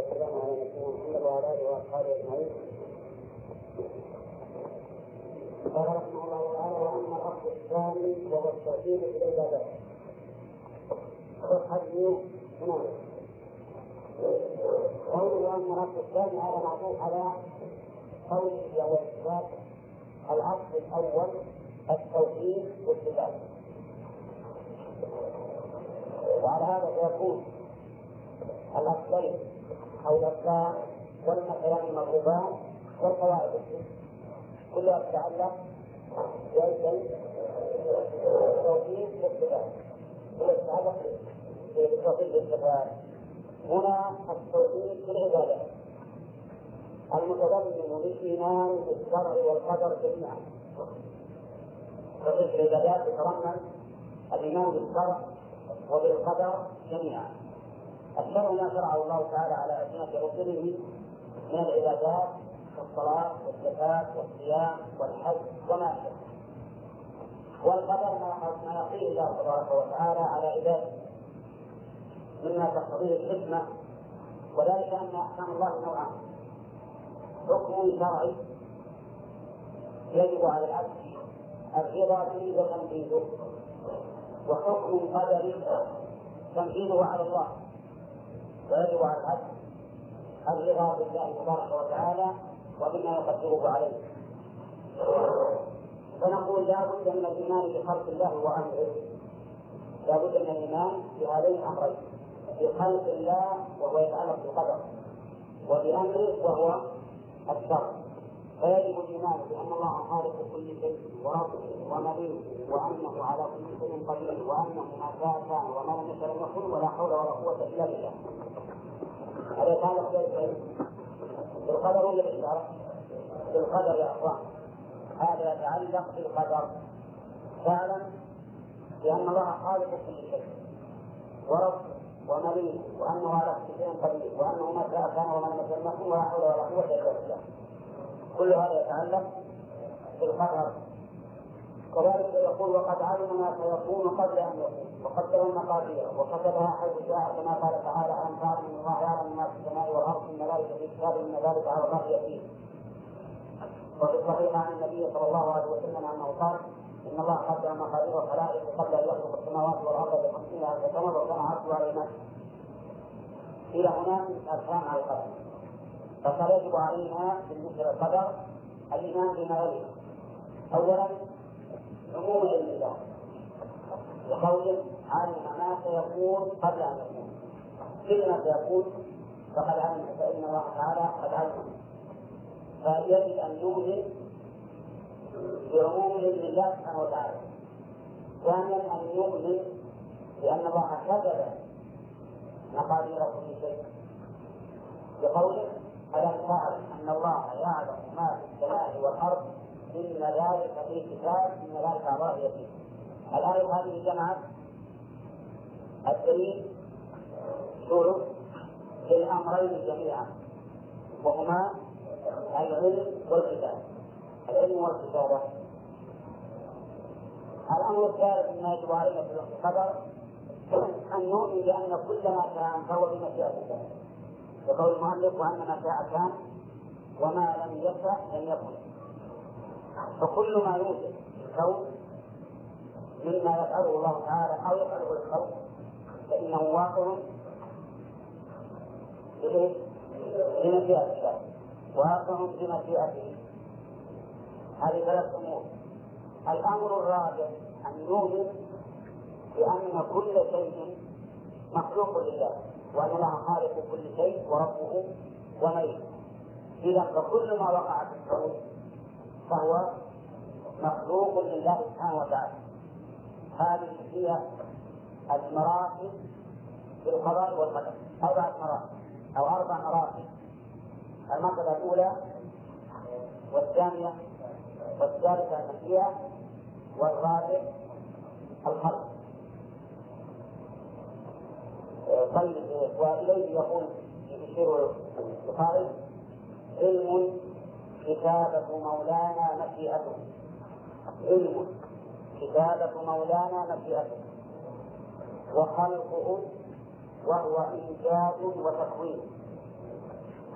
وسلم على نبينا محمد وعلى اله واصحابه اجمعين. قال رحمه الله تعالى واما الاصل الثاني وهو التوحيد في العبادات. والحج هنا قوله واما الاصل الثاني هذا معطوف على قوله وهو اثبات الاصل الأول التوحيد والصفات. وعلى هذا فيكون الأصلين أو الأصلان والمثلان المضروبان والقواعد كلها تتعلق بأي التوحيد والصفات كلها تتعلق بالتوحيد والصفات هنا التوحيد في العبادات المتضمن بالإيمان بالشرع والقدر جميعا. التوحيد في العبادات يتضمن الإيمان بالشرع وبالقدر جميعا. الشرع ما شرعه الله تعالى على ألسنة رسله من العبادات كالصلاة والزكاة والصيام والحج وما أشبه. والقدر ما يقيه الله تبارك وتعالى على عباده. مما تقتضيه الحكمة وذلك أن أحكام الله نوعان. حكم شرعي يجب على العبد الرضا به وتنفيذه وحكم قدري تنفيذه على الله. ويجب على العبد الرضا بالله تبارك وتعالى وبما يقدره عليه. فنقول لا بد من الإيمان بخلق الله وأمره. لا بد من الإيمان بهذين الأمرين. بخلق الله وهو يتعلق بالقدر وبأمره وهو الشر. فيجب الإيمان بأن الله خالق كل شيء وربه ونبيه وأنه على كل شيء قدير وأنه ما شاء كان وما لم يشاء لم يكن ولا حول ولا قوة إلا بالله. هذا يتعلق؟ بالقدر ولا بالشرع؟ بالقدر يا أخوان. هذا يتعلق بالقدر. فاعلم بان الله خالق كل شيء. ورب ومليك وأنه على كل شيء قدير وأنه ما شاء كان وما لم يكن ولا حول ولا قوة إلا بالله. كل هذا يتعلق بالقدر. كذلك يقول وقد علم ما سيكون قبل أن يكون وقدر المقادير. وكتبها حيث شاء كما قال تعالى ان تعلم الله يعلم ما في السماء والأرض إن ذلك في كتاب إن ذلك على الله يسير. وفي الصحيح عن النبي صلى الله عليه وسلم أنه قال إن الله قدر مقادير الخلائق قبل أن يخلق السماوات والأرض بخمسين ألف سنة وكان عرشه على الماء إلى هناك اركان على القدر. فقد يجب علينا بالنسبة للقدر الإيمان بما يلي. اولا عموم الله. بقوله علم ما سيكون قبل أن يكون كل ما سيكون فقد علم فإن الله تعالى قد علم. فيجب أن نؤمن بعموم علم الله سبحانه وتعالى. ثانيا أن نؤمن بأن الله كتب مقادير كل شيء. بقوله ألم تعلم أن الله يعلم ما في السماء والأرض؟ إن ذلك في كتاب إن ذلك الله يسير الآية هذه جمعت الدليل شروط للأمرين جميعا وهما العلم والكتاب. العلم والكتابة. الأمر الثالث مما يجب علينا في القدر أن نؤمن بأن كل ما كان فهو بمشيئة الله. وقول المؤلف وأن ما شاء كان وما لم يشأ لم يكن. فكل ما يوجد في الكون مما يفعله الله تعالى أو يفعله الخلق فإنه واقع بمشيئة الله. واقع بمشيئته. هذه ثلاث أمور. الأمر الرابع أن نؤمن بأن كل شيء مخلوق لله وأن الله خالق كل شيء وربه وملك إذا فكل ما وقع في الكون فهو مخلوق لله سبحانه وتعالى. هذه هي المراتب في القضاء والقدر. أربعة مراتب أو أربع مراتب المرتبة الأولى والثانية والثالثة المشيئة والرابع الخلق. طيب وإليه يقول يشير البخاري علم كتابة مولانا مشيئته علم. كتابة مولانا مشيئته وخلقه وهو إيجاد وتكوين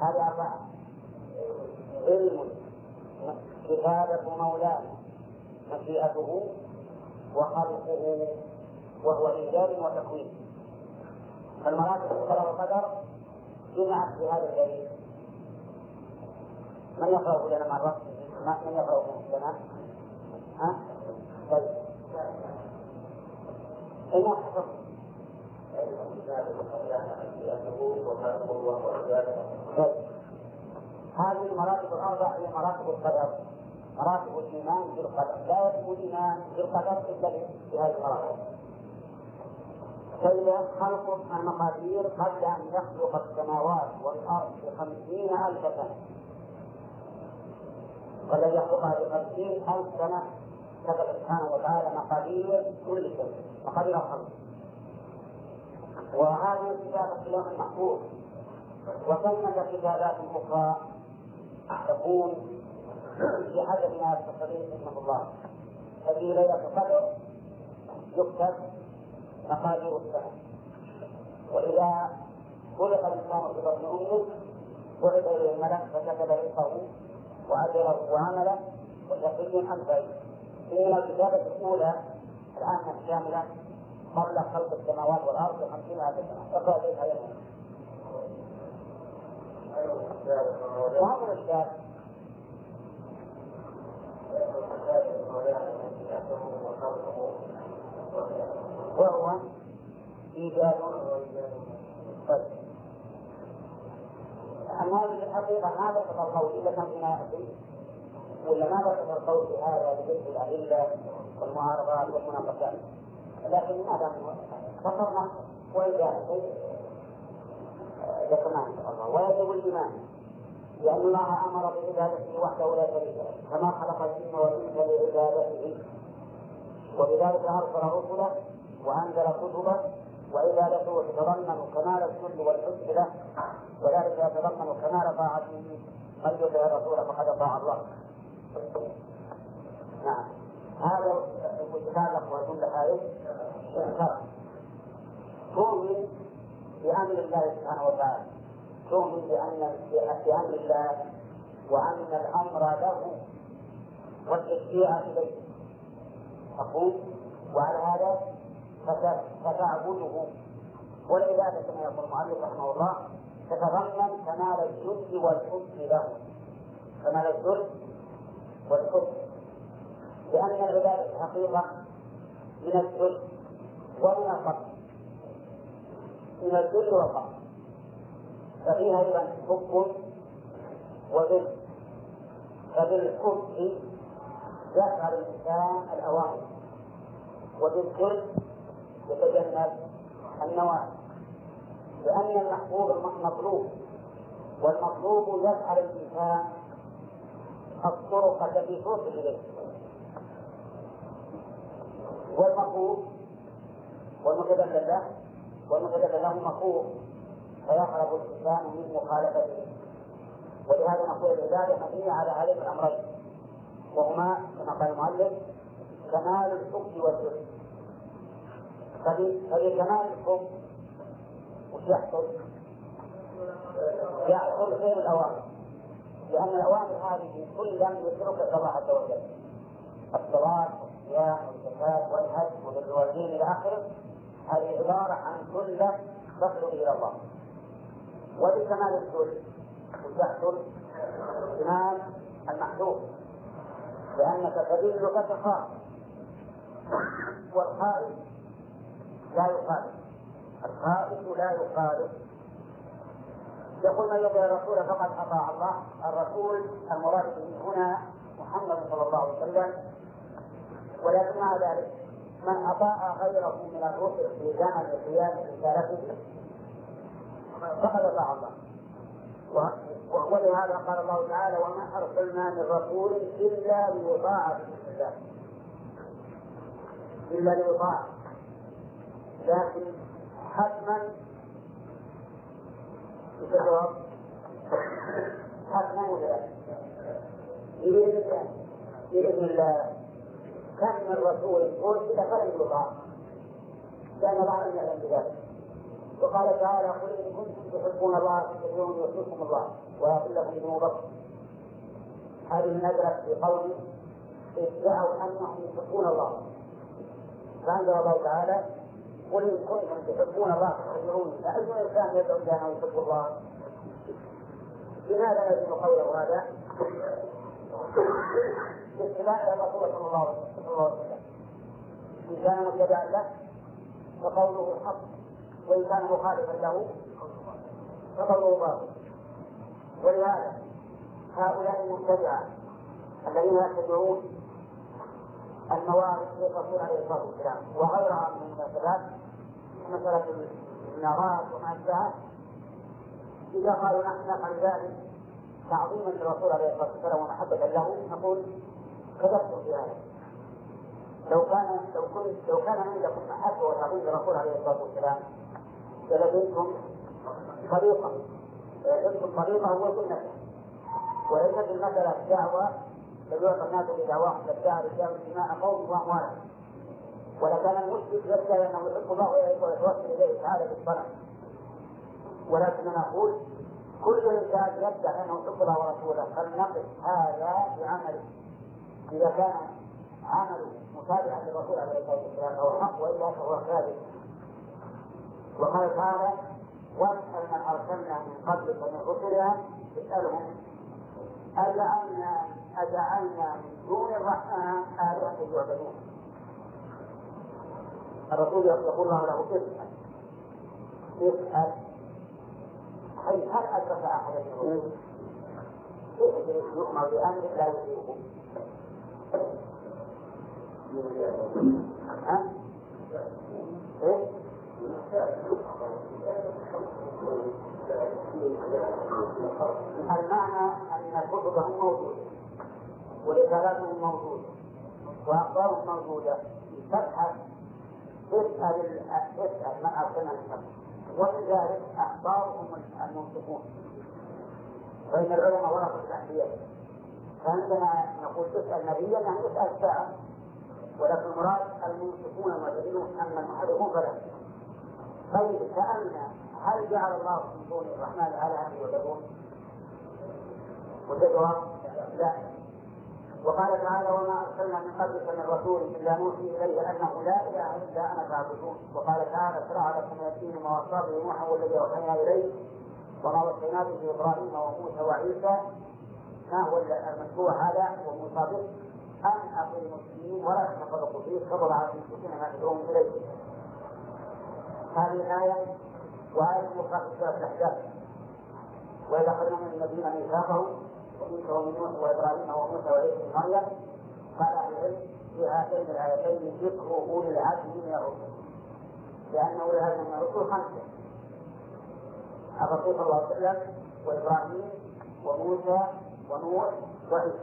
هذه أربعة. علم. كتابة مولانا مشيئته وخلقه وهو إيجاد وتكوين فالمراتب القدر والقدر جمعت في هذا الدليل. من يقرأ لنا مرة؟ من يقرأ لنا؟ ها؟ طيب أين حفظ؟ هذه المراتب الأربع هي مراتب القدر مراتب الإيمان بالقدر لا يكون الإيمان بالقدر إلا بهذه المراتب فإذا خلق المقادير قبل أن يخلق السماوات والأرض بخمسين ألف سنة أن يخلقها بخمسين ألف سنة كتب سبحانه وتعالى مقادير كل شيء مقادير الخلق. وهذه كتابة اللوح المحفوظ وثمة كتابات أخرى تكون في حسب ما يستقبل رحمه الله. ففي ليلة القدر يكتب مقادير السنة وإذا خلق الإنسان في بطن أمه بعث إليه الملك فكتب رزقه وأجره وعمله وشقي أم سعيد إن الكتابة الأولى الآن الشاملة قبل خلق السماوات والأرض بخمسين ألف سنة. أقرأ إليها يوم وهذا الإشكال وهو إيجاد طيب أما هذه الحقيقة ما بسط كان فيما يأتي ولا ما بسط القول في هذا بذكر الأدلة والمعارضات والمناقشات؟ لكن ماذا فصرنا وإذا ذكرناه إن شاء الله. ويجب الإيمان لأن الله أمر بعبادته وحده لا شريك له. كما خلق الجن والإنس لعبادته. وبذلك أرسل رسله وأنزل كتبه وعبادته تتضمن كمال الذل والحب له وذلك يتضمن كمال طاعته. من يطع الرسول فقد أطاع الله. نعم. هذا المتعلق والجملة هذه شرع تؤمن بأمر الله سبحانه وتعالى. تؤمن بأن بأمر الله وأن الأمر له والتشريع إليه. مفهوم؟ وعلى هذا فتعبده والعبادة كما يقول المؤلف رحمه الله تتضمن كمال الجد والحب له. كمال الجد والحب لأن العبادة حقيقة من الجد ومن القصد من الجد والقصد ففيها أيضا حب وذل. فبالحب يفعل الإنسان الأوامر. وبالذل يتجنب النواهي لأن المحبوب مطلوب والمطلوب يفعل الإنسان الطرق التي توصل إليه. والمطلوب والمتدلل له والمتدلل له مطلوب فيهرب الإنسان من مخالفته. ولهذا نقول العبادة مبنية على هذين الأمرين وهما كما قال المؤلف كمال الحب والذل فبكمال الحب وش يحصل؟ يحصل غير الأوامر. لأن الأوامر هذه كلا يترك الله عز وجل الصلاة والصيام والزكاة والحج وبر الوالدين إلى آخره. هذه عبارة عن كلة تصل إلى الله. وبكمال الذل يحصل؟ كمال المحذوف. لأنك تذل فتخاف والخائف لا يخالف الخائف لا يخالف يقول من يطع الرسول فقد أطاع الله. الرسول المراد به هنا محمد صلى الله عليه وسلم. ولكن مع ذلك من أطاع غيره من الرسل في زمن قيام رسالته فقد أطاع الله. ولهذا قال الله تعالى وما أرسلنا من رسول إلا ليطاع بإذن الله. إلا ليطاع. لكن حتما الجواب حتما ولا بإذن الله. كم من رسول أرسل فلم يطاع لأن بعض يعلم بذلك وقال تعالى قل إن كنتم تحبون الله فاتبعوني يحببكم الله ويغفر لكم ذنوبكم. هذه نزلت في قوم ادعوا أنهم يحبون الله. فأنزل الله تعالى قل إن كنتم تحبون الله فاتبعوني فاي انسان يدعو إلى انه يحب الله. لماذا يجب قوله هذا؟ باتباع الرسول صلى الله عليه وسلم إن كان متبعا له فقوله حق وإن كان مخالفا له فقوله باطل. ولهذا هؤلاء المبتدعة الذين يتبعون الموارد للرسول عليه الصلاة والسلام. وغيرها من المناسبات مسألة النارات وما أشبهها إذا قالوا نحن نفعل ذلك تعظيما للرسول عليه الصلاة والسلام ومحبة له نقول كذبتم في هذا. لو كان لو كنت لو كان عندكم محبة وتعظيم للرسول عليه الصلاة والسلام للزمتم طريقة لزمتم طريقة هو سنته وليست المسألة دعوة فليعطى الناس بدعواهم للدعوة للدعوة دماء قوم وأموالهم ولكان المشرك يدعي أنه يحب الله ويتوسل إليه تعالى بالصلاة ولكن نقول كل إنسان يدعي انه يحب الله ورسوله فلنقف هذا بعمله. إذا كان عمله متابعا للرسول عليه الصلاة والسلام فهو حق وإلا فهو كاذب وقال تعالى واسأل من أرسلنا من قبلك من رسلنا اسألهم أجعلنا أجعلنا من دون الرحمن آلهة يعبدون الرسول يقول الله له اسأل اسأل هل هل أدرك أحد الشهود؟ يؤمر بأمر لا يطيقه؟ إيه؟ المعنى أن كتبهم موجودة ورسالاتهم موجودة وأخبارهم موجودة. تبحث اسأل اسأل من أرسلنا قبل ولذلك أخبارهم المنصفون فإن العلماء ورثة الأنبياء فعندما نقول تسأل نبيا يعني اسأل ساعة. ولكن المراد المنصفون المعتدلون أما المحرفون فلا طيب سألنا هل جعل الله من دون الرحمن آلهة يعبدون؟ والجواب لا. وقال تعالى وما أرسلنا من قبلك من رسول إلا نوحي إليه أنه لا إله إلا أنا فاعبدون. وقال تعالى شرع لكم من الدين ما وصى به نوحا والذي أوحينا إليه وما وصينا به إبراهيم وموسى وعيسى. ما هو المشروع هذا وموسى به. أن اقيموا الدين ولا تفرقوا فيه. فضل على المشركين ما تدعون إليه. هذه الآية وآية أخرى في سورة الأحزاب. وإذا أخذنا من الذين ميثاقهم ومنك ومن نوح وابراهيم وموسى وعيسى بن مريم قال أهل العلم في هاتين الايتين ذكر اولي العزم من الرسل لأن اولي العزم من الرسل خمسه الرسول صلى الله عليه وسلم وابراهيم وموسى ونوح وعيسى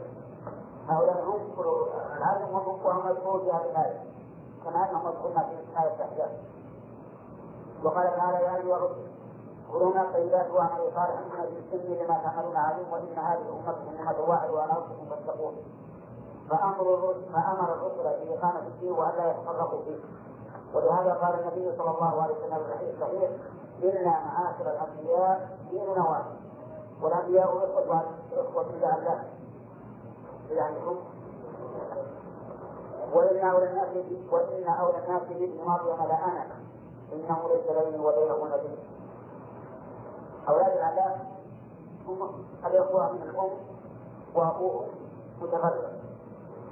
هؤلاء هم العزم وهم مذكور في هذه الايه كما انهم مذكورون في إيه الاحزاب وقال تعالى يا أيها الرسل كلوا من الطيبات واعملوا صالحا إن بالسن لما تعملون عليم وإن هذه امتكم امه واحد وأنا ربكم فاتقون. فأمر فأمر الرسل بإقامة الدين والا يتفرقوا فيه. ولهذا قال النبي صلى الله عليه وسلم في الحديث الصحيح أنا معاشر الأنبياء ديننا واحد والأنبياء اخوه إخوة الله الله بزعمكم وإن أولى الناس وإن أولى الناس بابن مريم لأنا إنه ليس بيني وبينه نبي أولاد الآباء هم الإخوة من الأم وأبوهم متفرق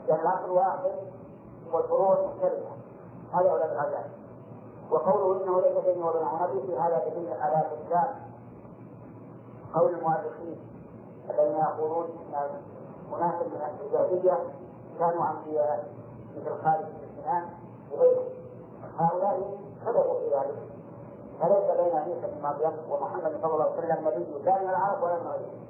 لأن الأصل واحد والفروع مختلفة هذا أولاد الآباء وقوله إنه ليس بيني وبينه نبي في هذا دليل على إثبات قول المؤرخين الذين يقولون أن أناس من الجاهلية كانوا أنبياء مثل خالد بن سنان وغيره هؤلاء كذبوا في ذلك فليس مريم ومحمد صلى الله عليه وسلم نبي لا من العرب ولا من غيرهم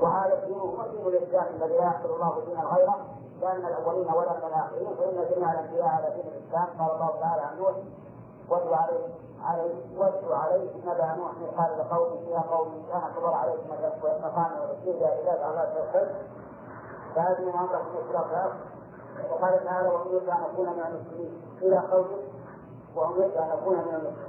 وهذا الدين هو دين الاسلام الذي لا يحصل الله دينا غيره. لا من الأولين ولا من الآخرين. فإن جميع الأنبياء على دين الإسلام. قال الله تعالى عن نوح واتلو عليه عليه واتلو عليه نبأ نوح قال لقوم فيها قوم كان كبر عليكم مقام ورسول إلى عباد الله توحيد فهذه من الاشراك وقال تعالى وامرت ان اكون من المسلمين إلى قوله وأمرت أن أكون من المسلمين.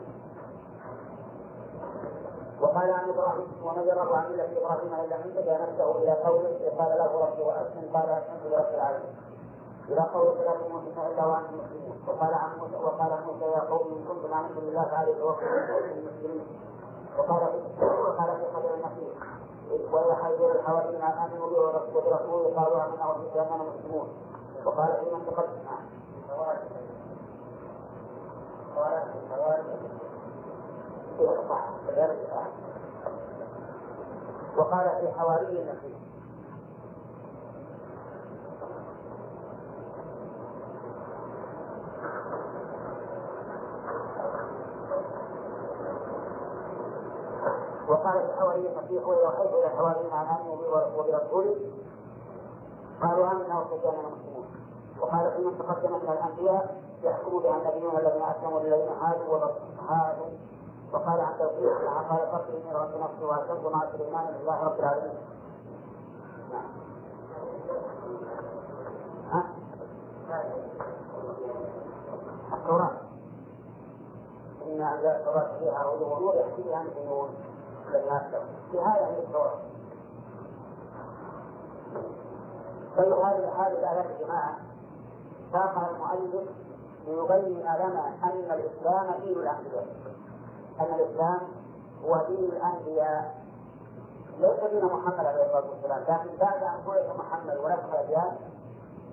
وقال عن إبراهيم يرغب عن مله إبراهيم الا من تبع نفسه إلى قوله قال له ربي وأسلم قال اسلمت لرب العالمين. إلى قول لا تموتن إلا وأنتم مسلمون وقال عن موسى وقال موسى يا قوم إن كنتم آمنتم بالله فعليه توكلوا المسلمين. وقال وقال في خبر النبي ويحيي الحواريين أن آمنوا به وبرسوله قالوا آمنا وإننا مسلمون. وقال في من تقدم. وقال في حواري النبي وقال في حواري المسيح ويوحيت إلى امنوا بي وبرسوله قالوا آمنا وسجدنا المسلمون وقال في من تقدم من الأنبياء يحكم بها النبيون الذين اسلموا للذين هادوا وهادوا وقال عن توفيق قال فقر إني رب نفسي واسلمت مع سليمان لله رب العالمين. نعم. ها؟ التوراة. إن أنزل التوراة فيها هدى ونور يحكي بها المؤمنون للناس في هذا هي التوراة. طيب هذه هذه الآيات يا جماعة. ساقها المؤلف ليبين لنا أن الإسلام دين الأنبياء أن الإسلام هو دين الأنبياء. ليس دين محمد عليه الصلاة والسلام. لكن بعد أن بعث محمد ونسخ الأديان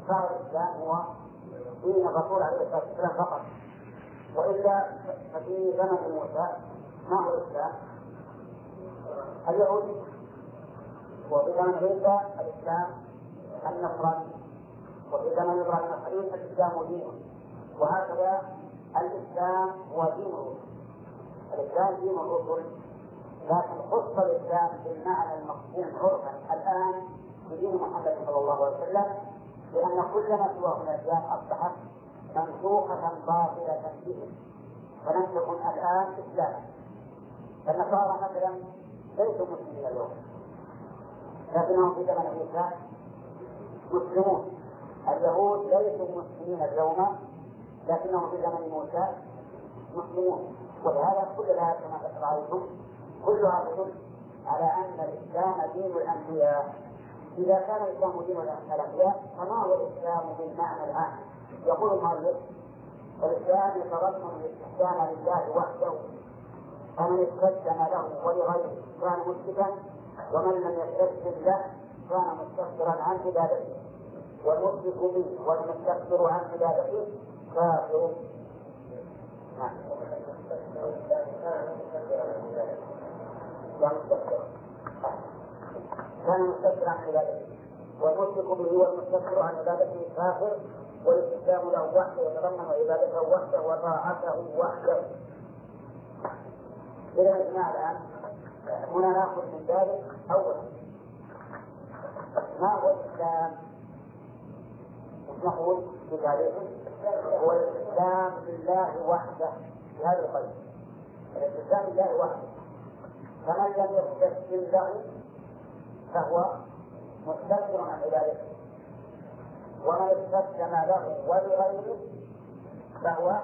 صار الإسلام هو دين الرسول عليه الصلاة والسلام فقط. وإلا ففي زمن موسى ما هو الإسلام؟ اليهودي وفي زمن عيسى الإسلام النصراني. وفي زمن إبراهيم الخليل الإسلام دينه وهكذا الإسلام هو دين الإسلام دين الرسل لكن خص الإسلام بالمعنى المفهوم عرفا الآن بدين محمد صلى الله عليه وسلم لأن كل ما سواه من الأديان أصبحت منسوخة باطلة به فلم تكن الآن إسلاما. فالنصارى مثلا ليسوا مسلمين اليوم. لكنهم في زمن عيسى مسلمون. اليهود ليسوا مسلمين اليوم لكنهم في زمن موسى مسلمون. ولهذا كل الآيات كما رأيتم كلها تدل على أن الإسلام دين الأنبياء. إذا كان الإسلام دين الأنبياء فما هو الإسلام بالمعنى العام؟ يقول المؤلف الإسلام يتضمن الاستحسان لله وحده فمن استسلم له ولغيره كان مشركا ومن لم يستسلم له كان مستكبرا عن عبادته. والمشرك به والمستكبر عن عبادته كافر. نعم. كان مستكبرا عن عبادته والمشرك به والمستكبر عن عبادته كافر والاستسلام له وحده يتضمن عبادته وحده وطاعته وحده إذا اجمع الآن هنا ناخذ من ذلك أولا ما هو الإسلام؟ نقول في تعريفه هو الاستسلام لله وحده في هذا القيد الاستسلام لله وحده. فمن لم يستسلم له فهو مستكبر عن عبادته. ومن استسلم له ولغيره فهو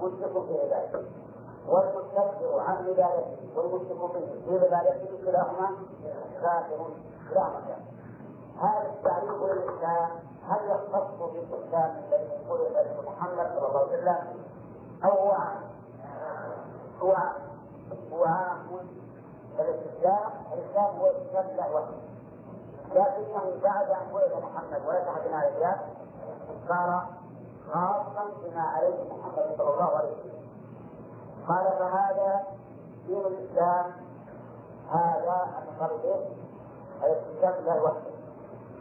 مشرك في عبادته. والمستكبر عن عبادته والمشرك في عبادته كلاهما كافر كلاهما هذا التعريف للاسلام هل يختص بالاسلام الذي قل محمد صلى الله عليه وسلم؟ أو هو عام؟ هو هو الاستسلام الإسلام هو الإسلام له وحده. لكنه بعد أن ولد محمد ولد بنا الاسلام صار خاصا بما عليه محمد صلى الله عليه وسلم. قال فهذا دين الإسلام هذا المقرر الاستسلام له وحده.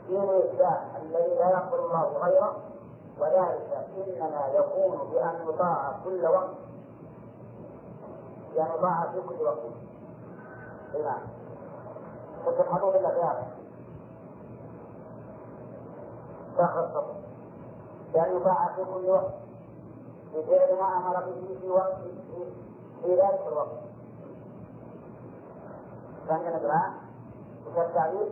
دين الإسلام الذي لا يقبل الله غيره وذلك إنما يكون بأن يطاع كل وقت بان يطاع في كل وقت نعم وتفهمون الا في هذا داخل الصبر. بان يطاع في كل وقت. بفعل ما أمر به في وقت في ذلك الوقت. فهمنا الان وكالتعبير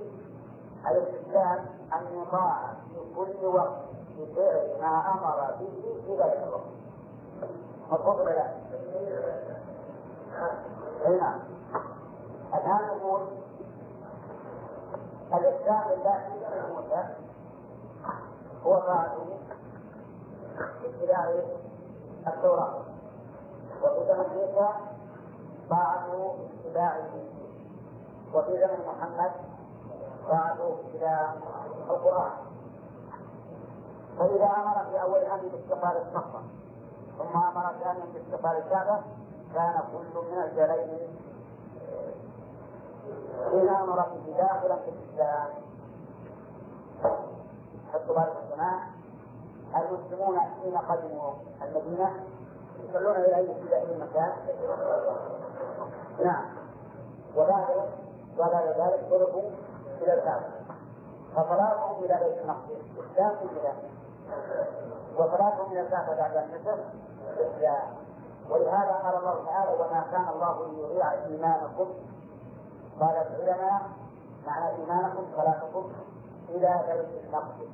الاستسلام أن يطاع في كل وقت. بفعل ما أمر به في ذلك الوقت. مضبوط ولا لا؟ أي نعم الآن نقول الإسلام لله زمن موسى هو طاعته اتباع التوراة وفي زمن عيسى طاعته اتباع وفي زمن محمد طاعته اتباع القرآن فإذا أمر في أول الأمر باستقبال الصخرة ثم أمر ثانيا باستقبال الكعبة كان كل من الجلين حين أمر به داخلا في الإسلام. حطوا بالك الجماعة. المسلمون حين قدموا المدينة يصلون إلى أي أي مكان؟ نعم. وبعد وبعد ذلك ضربوا إلى الكعبة. فصلاتهم إلى بيت المقدس. إسلام إلى. وصلاتهم إلى الكعبة بعد النصر إسلام ولهذا قال الله تعالى وما كان الله ليضيع إيمانكم. قال العلماء معنى إيمانكم صلاتكم إلى بيت المقدس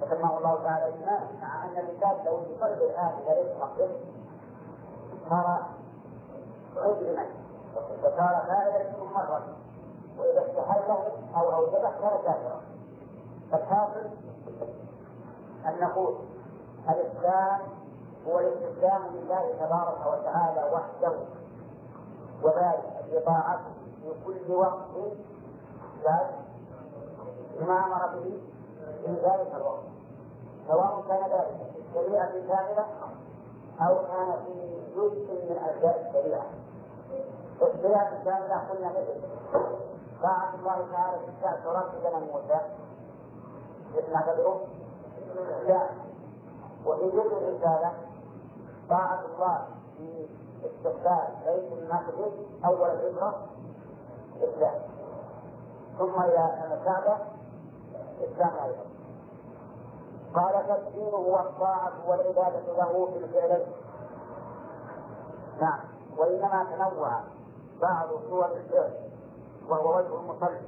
فسماه الله تعالى إيمان مع أن الإنسان لو يصلي الآن إلى بيت المقدس صار مجرما خارجا منهم مرة. وإذا استحله أو أوجبه كان كافرا. فالحاصل أن نقول الإسلام هو الاستسلام لله تبارك وتعالى وحده وذلك بطاعته في كل وقت بما أمر به في ذلك الوقت. سواء كان ذلك في الشريعة كامله أو كان في جزء من اجزاء الشريعة. الشريعة الكاملة قلنا مثل طاعة الله تعالى في التوراه في زمن موسى. نعتبره لا. وفي جزء الرساله طاعه الله في استقبال بيت المقدس أول الهجره إسلام. ثم إلى الكعبه إسلام أيضا. قال تسليمه والطاعه والعبادة له في الفعلين. نعم وإنما تنوع بعض صور الفعل وهو وجه المصلي.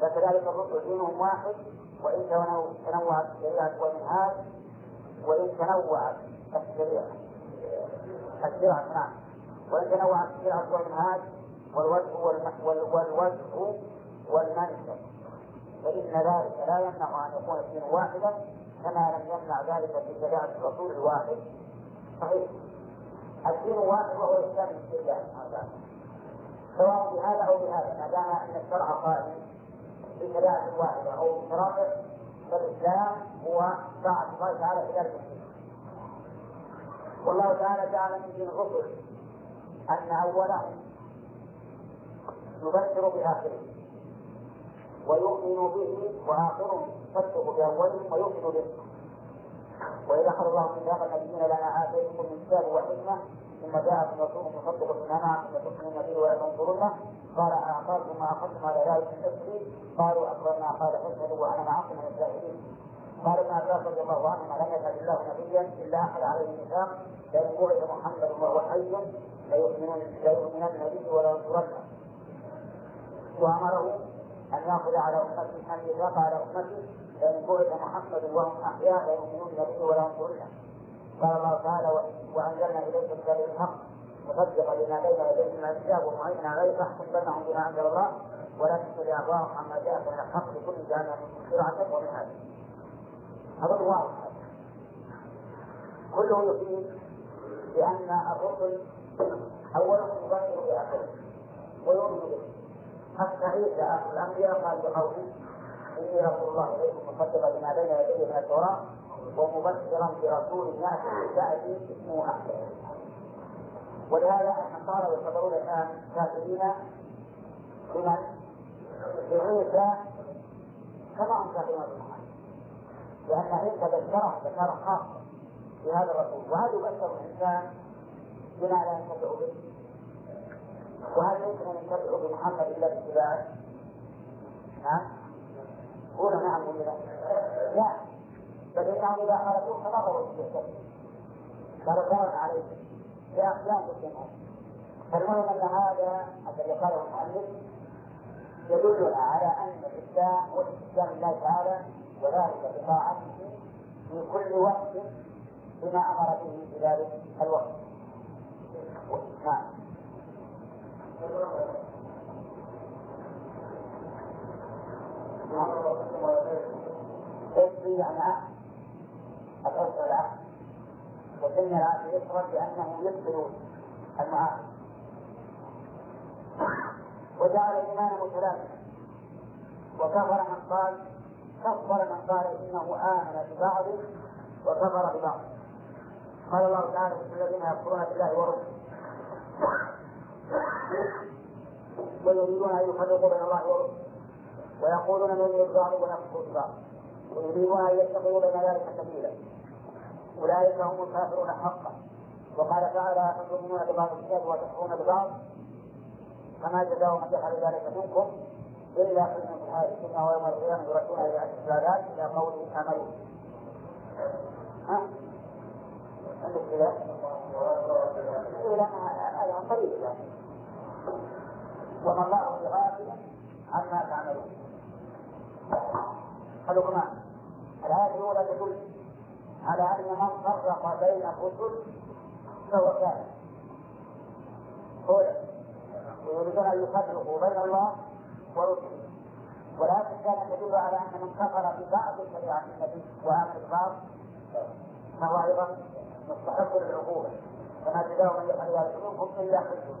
فكذلك الرسل دينهم واحد وإن تنوعت الشريعة والمنهاج وإن تنوعت الشريعة. الشريعه نعم وان تنوعت الشريعه والمنهاج والوجه والوجه والمنشأ فإن ذلك لا يمنع أن يكون الدين واحدا كما لم يمنع ذلك في شريعة الرسول الواحد. صحيح. الدين واحد وهو الإسلام من الله سبحانه وتعالى. سواء بهذا أو بهذا ما دام أن الشرع قائم في شريعة واحدة أو بشرائع فالإسلام هو طاعة الله تعالى في ذلك والله تعالى جعل من دين الرسل أن أولهم يبشر بآخره ويؤمن به وآخرهم يصدق بأولهم ويؤمن به. وإذا أخذ الله ميثاق النبيين لنا آتيتكم من كتاب وحكمة ثم جاءكم رسول مصدق بما معكم لتؤمنون به ولا تنصرونه. قال أعقابكم ما أخذتم على ذلك من قالوا أقررنا قال فاشهدوا وأنا معكم من الشاهدين قال ابن عباس رضي الله عنهما لم يجعل الله نبيا إلا أخذ عليه الميثاق لأن بعث محمد وهو حي ليؤمنون ليؤمنن به ولا ينصرنه. وأمره أن يأخذ على أمته أن يذاق على أمته لأن بعث محمد وهم أحياء لا يؤمنون به ولا ينصرونه قال الله تعالى وأنزلنا إليك الكتاب بالحق مصدقا لما بين يديه من الكتاب ومعينا عليه فاحكم بينهم بما أنزل الله ولا تتبع أهواءهم عما جاءك من الحق لكل جهنم ومنهاج. هذا واضح. كله يفيد بأن الرسل أولهم يبشر بآخره ويؤمن. به اخر الأنبياء قال بقوله إني رسول الله إليكم مصدقا لما بين يديه من التوراة ومبشرا برسول من بعدي اسمه أحمد. ولهذا النصارى يعتبرون الآن كافرين لمن؟ لعيسى كما هم كافرون لأن عيسى بشره بشاره خاصه بهذا الرسول وهل يبشر الإنسان بما لا ينتفع به وهل يمكن ان يتبعوا بمحمد إلا باتباعه؟ ها؟ قولوا نعم ولا لا؟ لا بل انهم إذا خالفوه فنظروا في الشيء قالوا كان عليه باقلام الجمهور فالمهم أن هذا الذي قاله المؤلف يدلنا على أن الإسلام هو استسلام الله تعالى وذلك بطاعته في كل وقت بما أمر به في ذلك الوقت. نعم. اقضي عن عقد الرد العقد وسمي العقد يشرع لأنه يبطل المعاقد وجعل الإيمان متلازما وكفر من قال كفر من قال إنه آمن ببعض وكفر ببعض. قال الله تعالى في الذين يكفرون بالله ورسله. ويريدون أن يفرقوا بين الله ورسله. ويقولون نؤمن ببعض ونكفر ببعض ويريدون أن يتخذوا بين ذلك سبيلا. أولئك هم الكافرون حقا. وقال تعالى تؤمنون ببعض الكتاب وتكفرون ببعض؟ فما جزاء من يفعل ذلك منكم؟ إلا الحياة الدنيا ويوم القيامة يردون إلى العبادات إلى قوله اعملوا ها؟ كذا؟ إلى هذا قريب وما الله بغافل عما تعملون. الحكمان الآية الأولى تدل على أن من فرق بين الرسل فهو كافر. ويريدون أن يفرقوا بين الله ورسله ولكن كانت تدل على أن من كفر ببعض شريعة النبي وآمن ببعض فهو أيضا مستحق للعقوبة. فما جزاء من يفعل ذلك منكم إلا خزي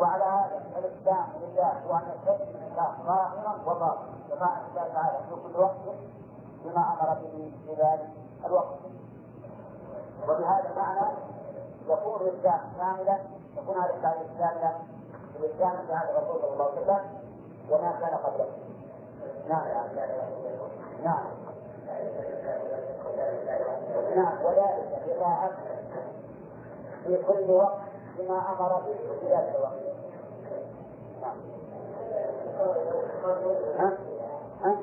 وعلى هذا الإسلام لله وأن يستجد من الله ظاهرا وباطنا. وطاعة الله تعالى في كل وقت بما أمر به في ذلك الوقت. وبهذا المعنى يكون الإسلام كاملا يكون هذا التعريف كاملا. الإسلام في هذا الرسول صلى الله عليه وسلم وما كان قبله. نعم. نعم. نعم. وذلك إذا في كل وقت بما أمر به في ذلك الوقت. نعم. ها؟ ها؟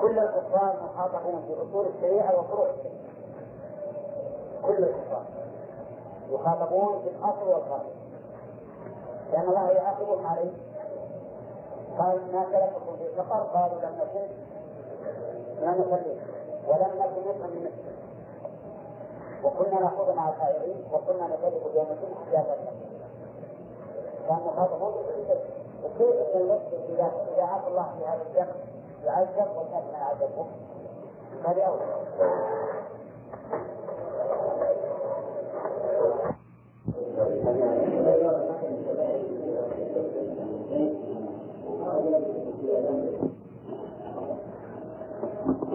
كل الكفار مخاطبون في أصول الشريعة وفروع الشريعة. كل الكفار. يخاطبون في الاصل والفرع لأن الله يعاقبهم عليه قال ما سلككم في سقر قالوا لم نكن لم نصلي ولم نكن نطعم مثله وكنا نخوض مع الخائرين وكنا نكذب بيوم الدين حتى ذلك كان مخاطبون وكيف إن المسلم إذا إذا عاف الله في هذا الجنب يعذب والناس ما يعذبون؟ هذه اول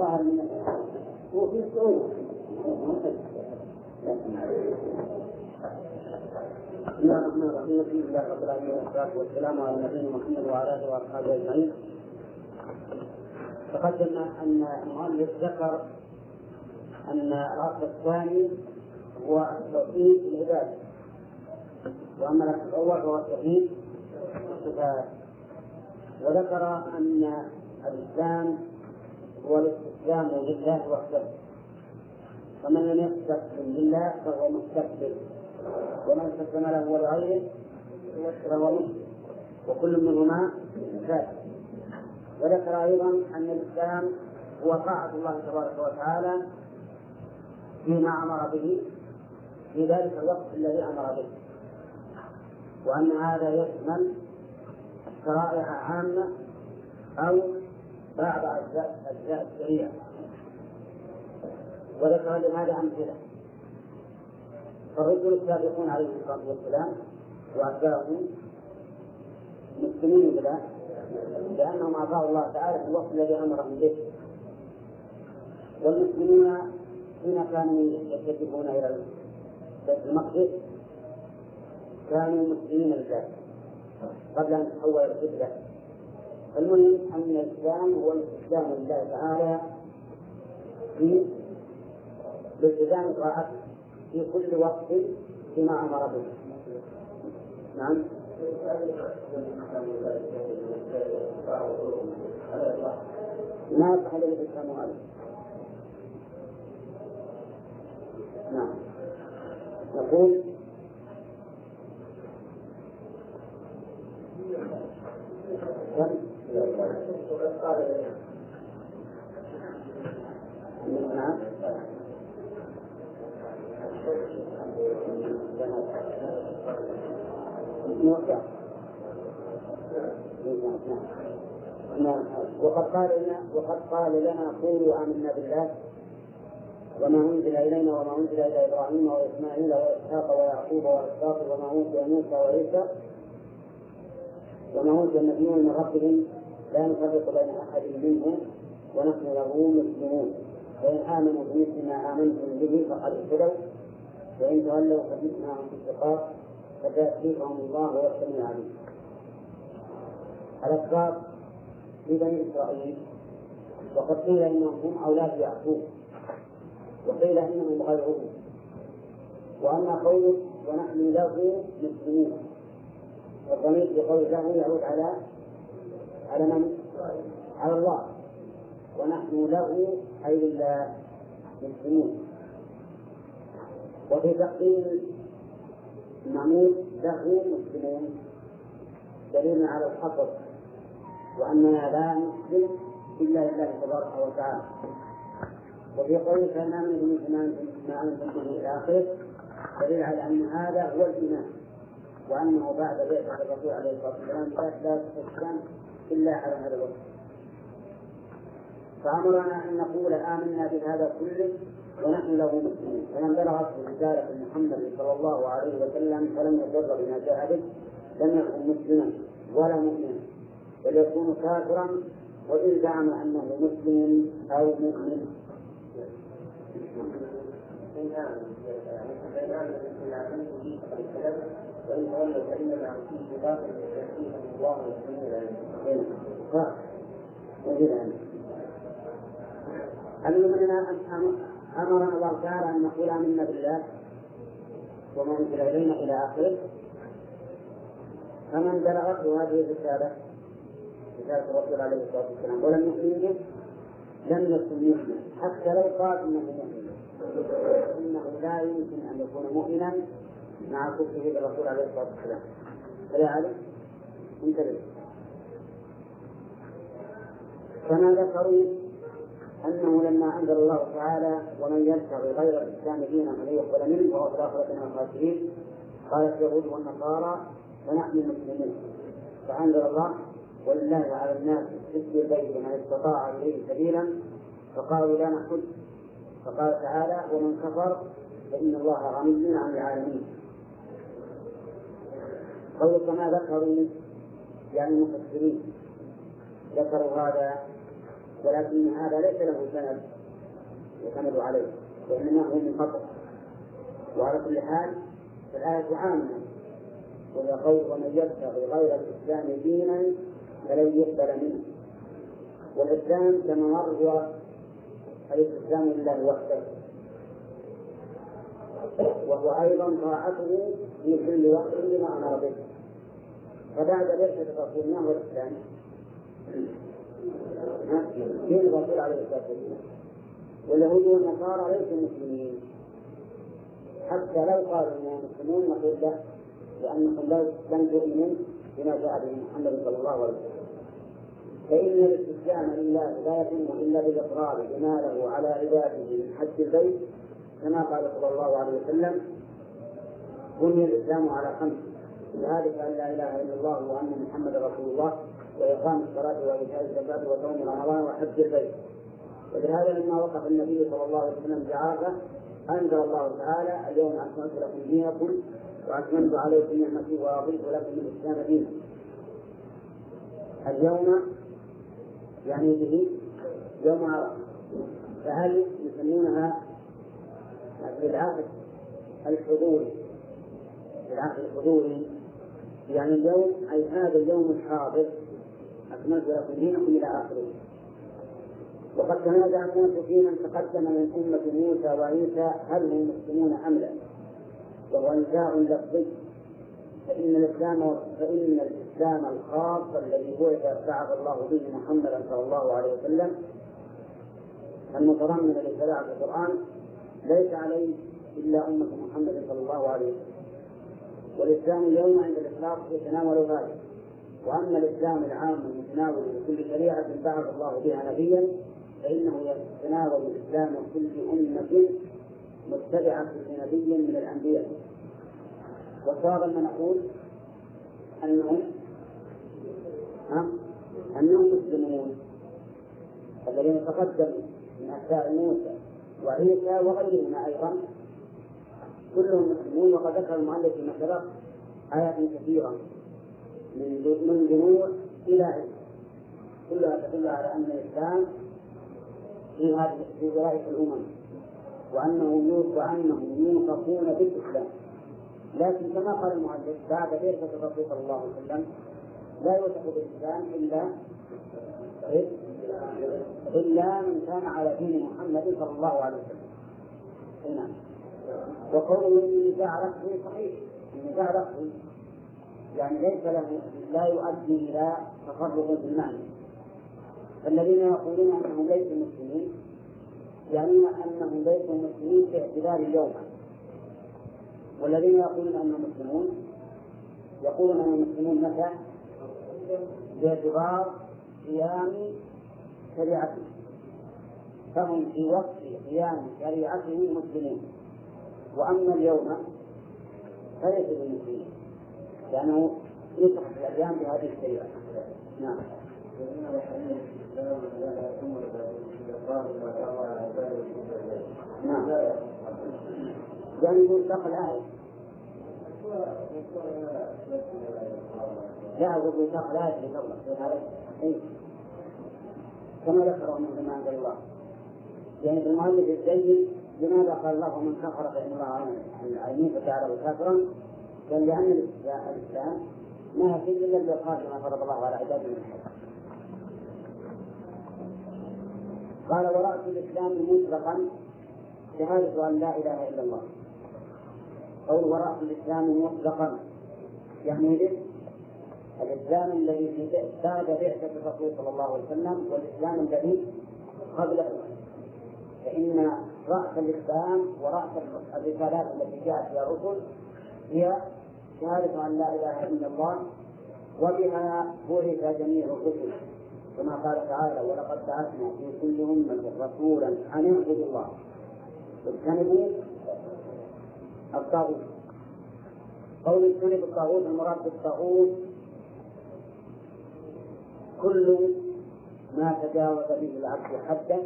ظهر من وفي صعوبة بسم الله الرحمن الرحيم الحمد لله رب العالمين والصلاه والسلام على نبينا محمد وعلى اله واصحابه اجمعين تقدم ان المؤلف ذكر ان الاصل الثاني هو التوحيد العباده واما الاصل الأول فهو التوحيد الصفات وذكر أن الإسلام هو الاستسلام لله وحده. ومن لم يستسلم لله فهو مستكبر. ومن استسلم له ولغيره فهو مشرك وكل منهما كافر. وذكر أيضا أن الإسلام هو طاعة الله تبارك وتعالى فيما أمر به في ذلك الوقت الذي أمر به. وأن هذا يشمل شرائع عامة أو بعض اجزاء أجزاء الشريعه وذكر لهذا أمثلة. فالرسل السابقون عليه الصلاة والسلام واتباعهم مسلمين بالله لأنهم اطاعوا الله تعالى في الوقت الذي أمرهم به. والمسلمون حين كانوا يتجهون إلى بيت المقدس كانوا مسلمين لله قبل أن تحول القبلة المهم أن الإسلام هو الاستسلام لله تعالى في بالتزام طاعته في كل وقت بما أمر به. نعم. ما يصح هذا؟ نعم. نقول نعم نعم وقد قال لنا وقد قال لنا قولوا آمنا بالله وما أنزل إلينا وما أنزل إلى إبراهيم وإسماعيل وإسحاق ويعقوب وإسحاق وما أوتي موسى وعيسى وما أوتي النبيون من ربهم لا نفرق بين أحد منهم ونحن له مسلمون. فإن آمنوا بمثل ما آمنتم به فقد اهتدوا. وإن تولوا فإنما هم في شقاق فسيكفيكهم الله السميع العليم الأسباب في بني إسرائيل وقد قيل إنهم هم أولاد يعقوب وقيل إنهم غيره وأما قوله ونحن له مسلمون والضمير في قول له يعود على على من؟ على الله. ونحن له أي لله مسلمون. وفي تقديم المعمول له مسلمون. دليل على الحصر وأننا لا نسلم إلا لله تبارك وتعالى. وفي قوله فإن آمنوا بمثل ما أنتم به إلى آخره دليل على أن هذا هو الإيمان. وأنه بعد بعثة الرسول عليه الصلاة والسلام لا تستسلم إلا على هذا الوقت. فأمرنا أن نقول آمنا بهذا كله ونحن له مسلمون. فمن بلغت رسالة محمد صلى الله عليه وسلم فلم يضر بما جاء به لم يكن مسلما ولا مؤمنا. بل يكون كافرا وإن زعم أنه مسلم أو مؤمن. وإن باطل يأتيهم الله. المهم أمرنا الله تعالى أن نقول آمنا بالله وما أنزل إلينا إلى آخره فمن بلغته هذه الرسالة رسالة الرسول عليه الصلاة والسلام ولم يؤمن به لم يكن مؤمنا حتى لو قال إنه مؤمن إنه لا يمكن أن يكون مؤمنا مع كفره بالرسول عليه الصلاة والسلام. فلذلك انتبه. كما ذكروا أنه لما أنزل الله تعالى ومن يبتغي غير الإسلام دينا فلن يقبل منه وهو في الآخرة من الخاسرين قالت اليهود والنصارى ونحن مسلمون فأنزل الله ولله على الناس حج البيت من استطاع إليه سبيلا فقالوا لا نحج فقال تعالى ومن كفر فإن الله غني عن العالمين قول كما ذكروا يعني المفسرين. ذكروا هذا ولكن هذا ليس له سند يعتمد عليه وإنما هو منقطع. وعلى كل حال فالآية عامة. وهي قول ومن يبتغي غير الإسلام دينا فلن يقبل منه. والإسلام كما مر هو لله وحده. وهو أيضا طاعته في كل وقت بما أمر به. فبعد بعثة الرسول ما هو الإسلام؟ دين الرسول عليه الصلاة والسلام؟ واليهود والنصارى ليسوا مسلمين. حتى لو قالوا إنهم مسلمون نقول له لأنكم لم تؤمنوا بما جاء به محمد صلى الله عليه وسلم. فإن الاستسلام لله لا يتم إلا بالإقرار بما له على عباده من حج البيت كما قال صلى الله عليه وسلم بني الإسلام على خمس ذلك أن لا إله إلا الله وأن محمدا رسول الله وإقام الصلاة وإيتاء الزكاة وصوم رمضان وحج البيت. ولهذا لما وقف النبي صلى الله عليه وسلم بعرفة أنزل الله تعالى اليوم أكملت لكم دينكم وأكملت عليكم نعمتي ورضيت لكم الإسلام دينا. اليوم يعني به يوم عرفة. فهل يسمونها بالعقد الحضوري؟ بالعقد الحضوري. يعني اليوم أي هذا اليوم الحاضر أكملت لكم دينكم إلى آخره. وقد تنازع الناس في من تقدم من أمة موسى وعيسى هل هم مسلمون أم لا؟ وهو نزاع لفظي. فإن الإسلام فإن الإسلام الخاص الذي هو بعث الله به محمدا صلى الله عليه وسلم المتضمن لشريعة القرآن ليس عليه إلا أمة محمد صلى الله عليه وسلم. والإسلام اليوم عند الإطلاق يتناول ذلك وأما الإسلام العام المتناول لكل شريعة بعث الله بها نبيا فإنه يتناول الإسلام كل أمة متبعة لنبي من الأنبياء. وصار ما نقول أنهم أنهم مسلمون. الذين تقدموا من أتباع موسى وعيسى وغيرهما أيضا كلهم مسلمون وقد ذكر المؤلف فيما سبق آيات كثيرة من من جنوع إلى علم. كلها تدل على أن الإسلام في هذه في ولاية الأمم وأنه وأنهم يوصفون بالإسلام لكن كما قال المؤلف بعد بعثة الرسول صلى الله عليه وسلم؟ لا يوصف بالإسلام إلا إلا من كان على دين محمد صلى الله عليه وسلم. نعم. وقوله النزاع لفظي صحيح. النزاع لفظي يعني ليس له لا يؤدي إلى تفرغ في المعنى فالذين يقولون أنهم ليسوا مسلمين يعني أنهم ليسوا مسلمين باعتبار اليوم والذين يقولون أنهم مسلمون يقولون أنهم مسلمون متى؟ باعتبار قيام شريعته. فهم في وقت قيام شريعته مسلمين وأما اليوم فليس بمسلمين. لأنه يصح الأديان بهذه الشريعة نعم. نعم. يعني دخل الآية. لا أقول دخل الآية اللي قبله هذا كما ذكره من زمان الله يعني في المؤلف الجيد لماذا قال الله من كفر فإن الله عن يمين فجعله كافرا؟ قال لأن الإسلام ما هي إلا الإقامة كما فرض الله على عباده من الحج. قال ورأس الإسلام مطلقا شهادة أن لا إله إلا الله قول ورأس الإسلام مطلقا يعني به الإسلام الذي بعد بعثة الرسول صلى الله عليه وسلم والإسلام الذي قبله فإن رأس الإسلام ورأس الرسالات التي جاءت فيها الرسل هي شهادة أن لا إله إلا الله وبها بعث جميع الرسل. كما قال تعالى ولقد بعثنا في كل أمة رسولا أن اعبدوا الله. واجتنبوا الطاغوت. قول اجتنبوا الطاغوت المراد بالطاغوت كل ما تجاوز به العبد حده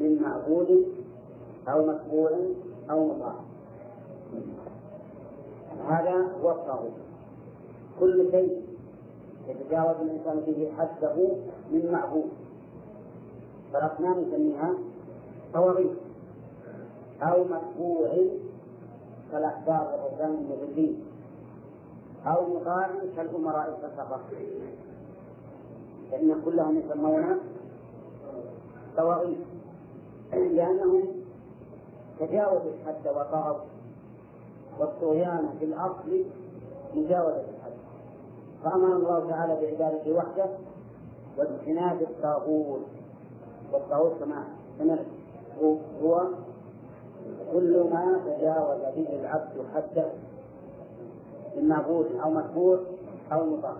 من معبود أو متبوع أو مطاع هذا هو الطاغوت. كل شيء يتجاوز الإنسان به حده من معبود. فالأصنام نسميها طواغيت. أو متبوع كالأحبار والرهبان المضلين أو مطاع كالأمراء الفسقة. فإن كلهم يسمون طواغيت. لأنهم تجاوزوا الحد وطغوا والطغيان في الأصل مجاوزة الحد. فأمر الله تعالى بعبادته وحده واجتناب الطاغوت. والطاغوت كما سمعت هو كل ما تجاوز به العبد حده من معبود أو متبوع أو مطاع.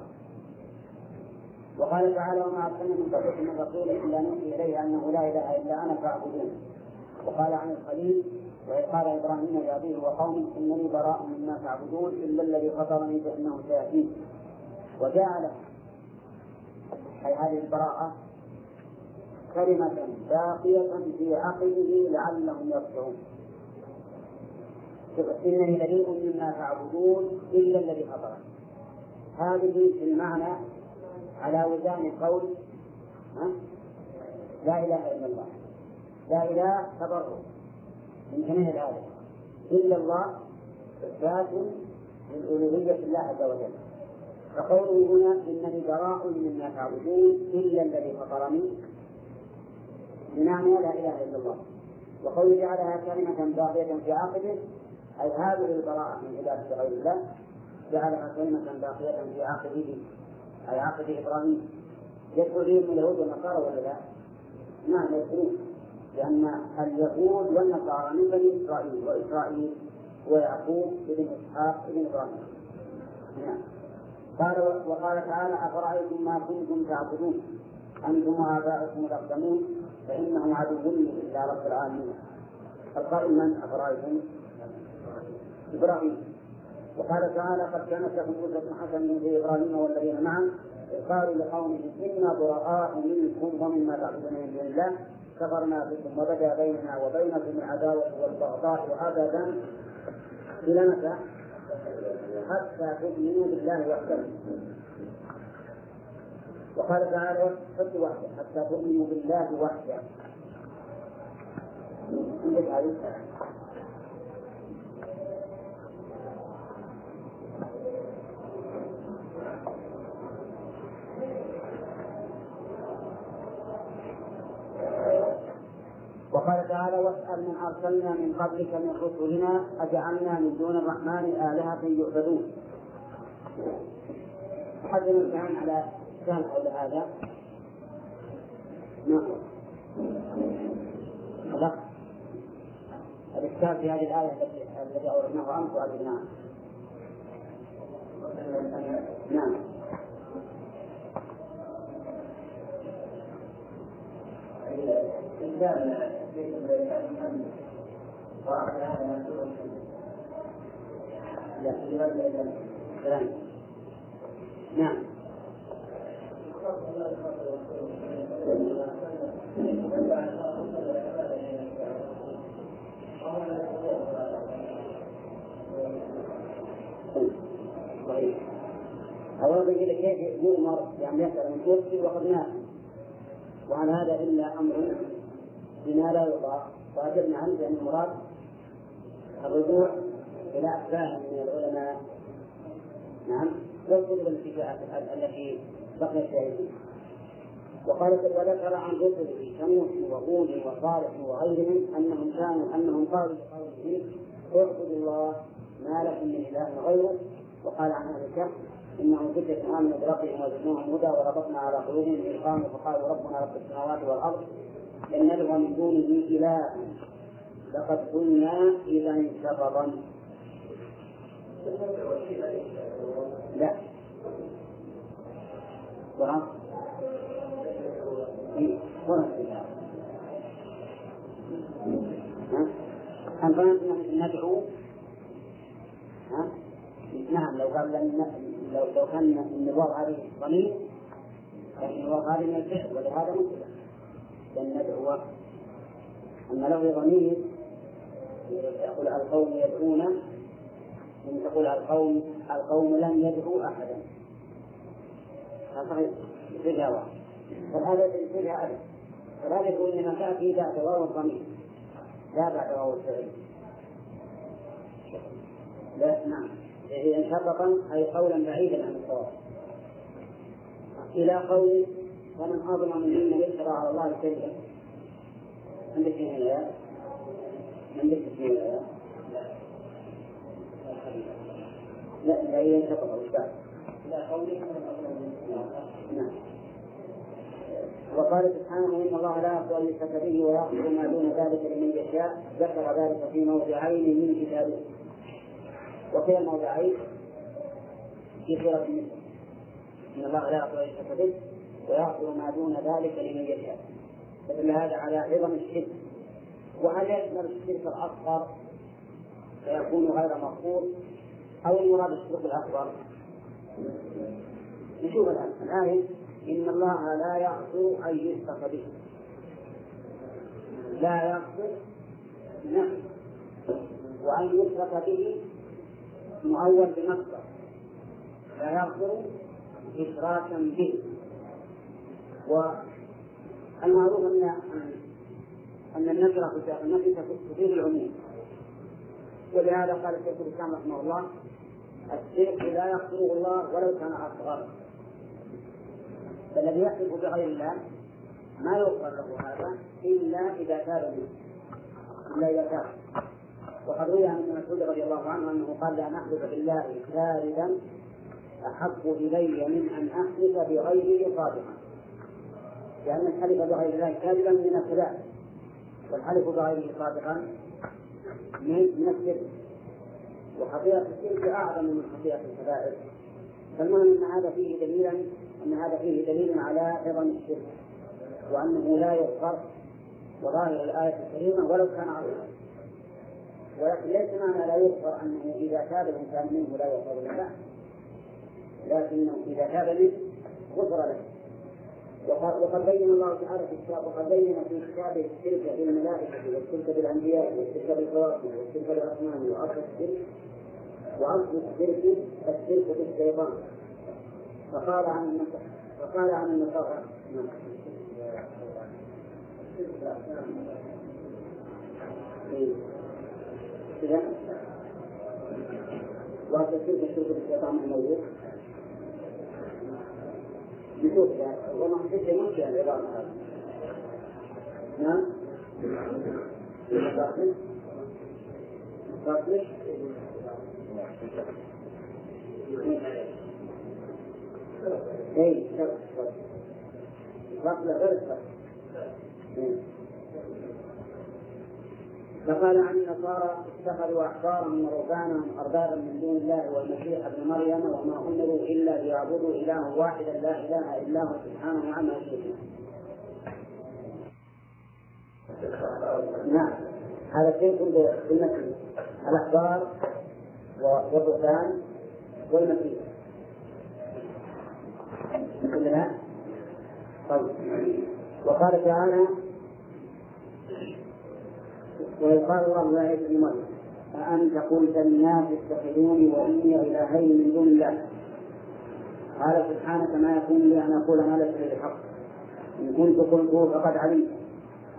وقال تعالى وما أرسلنا من قبلك من رسول إلا نوحي إليه أنه لا إله إلا أنا فاعبدون. وقال عن الخليل وإذ قال إبراهيم لأبيه وقومه إنني براء مما تعبدون إلا الذي فطرني فإنه سيأتين وجعل أي هذه البراءة كلمة باقية في عقله لعلهم يرجعون. إنني بريء مما تعبدون إلا الذي فطرني هذه في المعنى على وزان قول لا إله إلا الله. لا إله تبرر من جميع الآية إلا الله إثبات للألوهية الله عز وجل. فقوله هنا إنني براء مما تعبدون إلا الذي فطرني. بمعنى لا إله إلا الله. وقوله جعلها كلمة باقية في عقبه أي هذه البراءة من عبادة غير الله جعلها كلمة باقية في عقبه أي عقد إبراهيم. يدخل فيهم اليهود والنصارى ولا لا؟ نعم يدخلون لأن اليهود والنصارى من بني إسرائيل وإسرائيل ويعقوب بن إسحاق بن إبراهيم. نعم. قال وقال تعالى أفرأيتم ما كنتم تعبدون؟ أنتم وآباؤكم الأقدمون؟ فإنهم عدو لي إلا رب العالمين. القائل من؟ أفرأيتم؟ إبراهيم. وقال تعالى قد كانت لكم أسوة حسنة في إبراهيم والذين معه. قالوا لقومهم إنا براء منكم ومما تعبدون من دون الله. كفرنا بكم وبدا بيننا وبينكم العداوة والبغضاء أبدا إلى متى؟ حتى تؤمنوا بالله وحده وقال تعالى حتى وحده حتى تؤمنوا بالله وحده تعالى واسأل من أرسلنا من قبلك من رسلنا أجعلنا من دون الرحمن آلهة يعبدون. حد الكلام على سهل حول هذا؟ نعم. الإشكال في هذه الآية التي أوردناه أمس وأجبناه نعم. لا نعم طيب أولا بيجي لك كيف يؤمر يعني يسأل من كرسي وقد مات وعن هذا إلا أمر بما لا يطاع وأجبنا عنه بأن المراد الرجوع إلى أتباع من العلماء. نعم. والكتب التي التي بقيت في وقال وذكر عن رسله كنوح وهود وصالح وغيرهم أنهم كانوا أنهم قالوا لقومهم اعبدوا الله ما لكم من إله غيره. وقال عن أهل الكهف انهم فتيه امنوا بربهم وزدناهم هدى وربطنا على قلوبهم اذ قاموا فقالوا ربنا رب السماوات والأرض. ان ندعو من دونه الها لقد قلنا إذا شططا لا. ورا ورا أن ندعو؟ ها؟ نعم لو قال لو لو كان النظام هذه ضمير لكن النظام هذه من الفعل ولهذا مثله لأن ندعو أما لو ضمير يقول القوم يدعون من تقول القوم القوم لم يدعوا أحدا. هذا. واحد فهذا ألف فلا يكون إنما تأتي بعد واو الضمير. لا بعد واو الفعل. لا نعم. هي انشططا أي قولا بعيدا عن الصواب إلى قول ومن أظلم ممن يفترى على الله كذبا عندك هنا لا عندك هنا لا لا لا ينشطط الإثبات لا قوله نعم. وقال سبحانه إن الله لا يشرك به ويغفر ما دون ذلك لمن يشاء. ذكر ذلك في موضعين من كتابه. وفي الموضعين في سورة إن الله لا يشرك به ويغفر ما دون ذلك لمن يشاء. فدل هذا على عظم الشرك. وهل يشمل الشرك الاصغر فيكون غير مغفور أو المراد الشرك الأكبر؟ نشوف الآن. الايه إن الله لا يغفر أن يشرك به. لا يغفر نعم وأن يشرك به مؤول بمصدر لا يغفر إشراكا به. والمعروف أن أن النكرة النفي تفيد العموم. ولهذا قال الشيخ الإسلام رحمه الله الشرك لا يغفره الله ولو كان أصغر فالذي يحلف بغير الله ما يغفر له هذا إلا إذا تاب منه. إلا إذا تاب. وقد روي عن ابن مسعود رضي الله عنه أنه قال لا نحلف بالله كاذبا أحب إلي من أن أحلف بغيره صادقا. لأن الحلف بغير الله كاذبا من الخلاف والحلف بغيره صادقا من الشرك. وخطيئة الشرك أعظم من خطيئة الكبائر. فالمهم أن هذا فيه دليلا أن هذا فيه دليل على عظم الشرك وأنه لا يغفر وظاهر الآية الكريمة ولو كان عظيما. ولكن ليس معنى لا يغفر أنه إذا تاب الإنسان منه لا يغفر له. لكنه إذا تاب منه غفر له. وقد بين الله تعالى في الكتاب وقد بين في كتابه الشرك بالملائكة والشرك بالأنبياء والشرك بالكواكب والشرك بالأصنام وأصل الشرك وأصل الشرك الشرك بالشيطان. فقال عن فقال عن النصارى نعم. إذا وأصل الشرك الشرك بالشيطان الموجود. نعم باطل اي باطل غير فقال عن النصارى اتخذوا احبارهم ورهبانهم أربابا من دون الله والمسيح ابن مريم وما أمروا إلا ليعبدوا إلها واحدا لا إله إلا هو سبحانه عما يشركون. نعم هذا شيء بالمسيح الأحبار والرهبان والمسيح. لا؟ طيب وقال تعالى وإذ قال الله يا عيسى مريم أأنت قلت للناس اتخذوني وأمي إلهين من دون الله. قال سبحانك ما يكون لي أن أقول ما ليس لي الحق إن كنت قلته فقد علمت.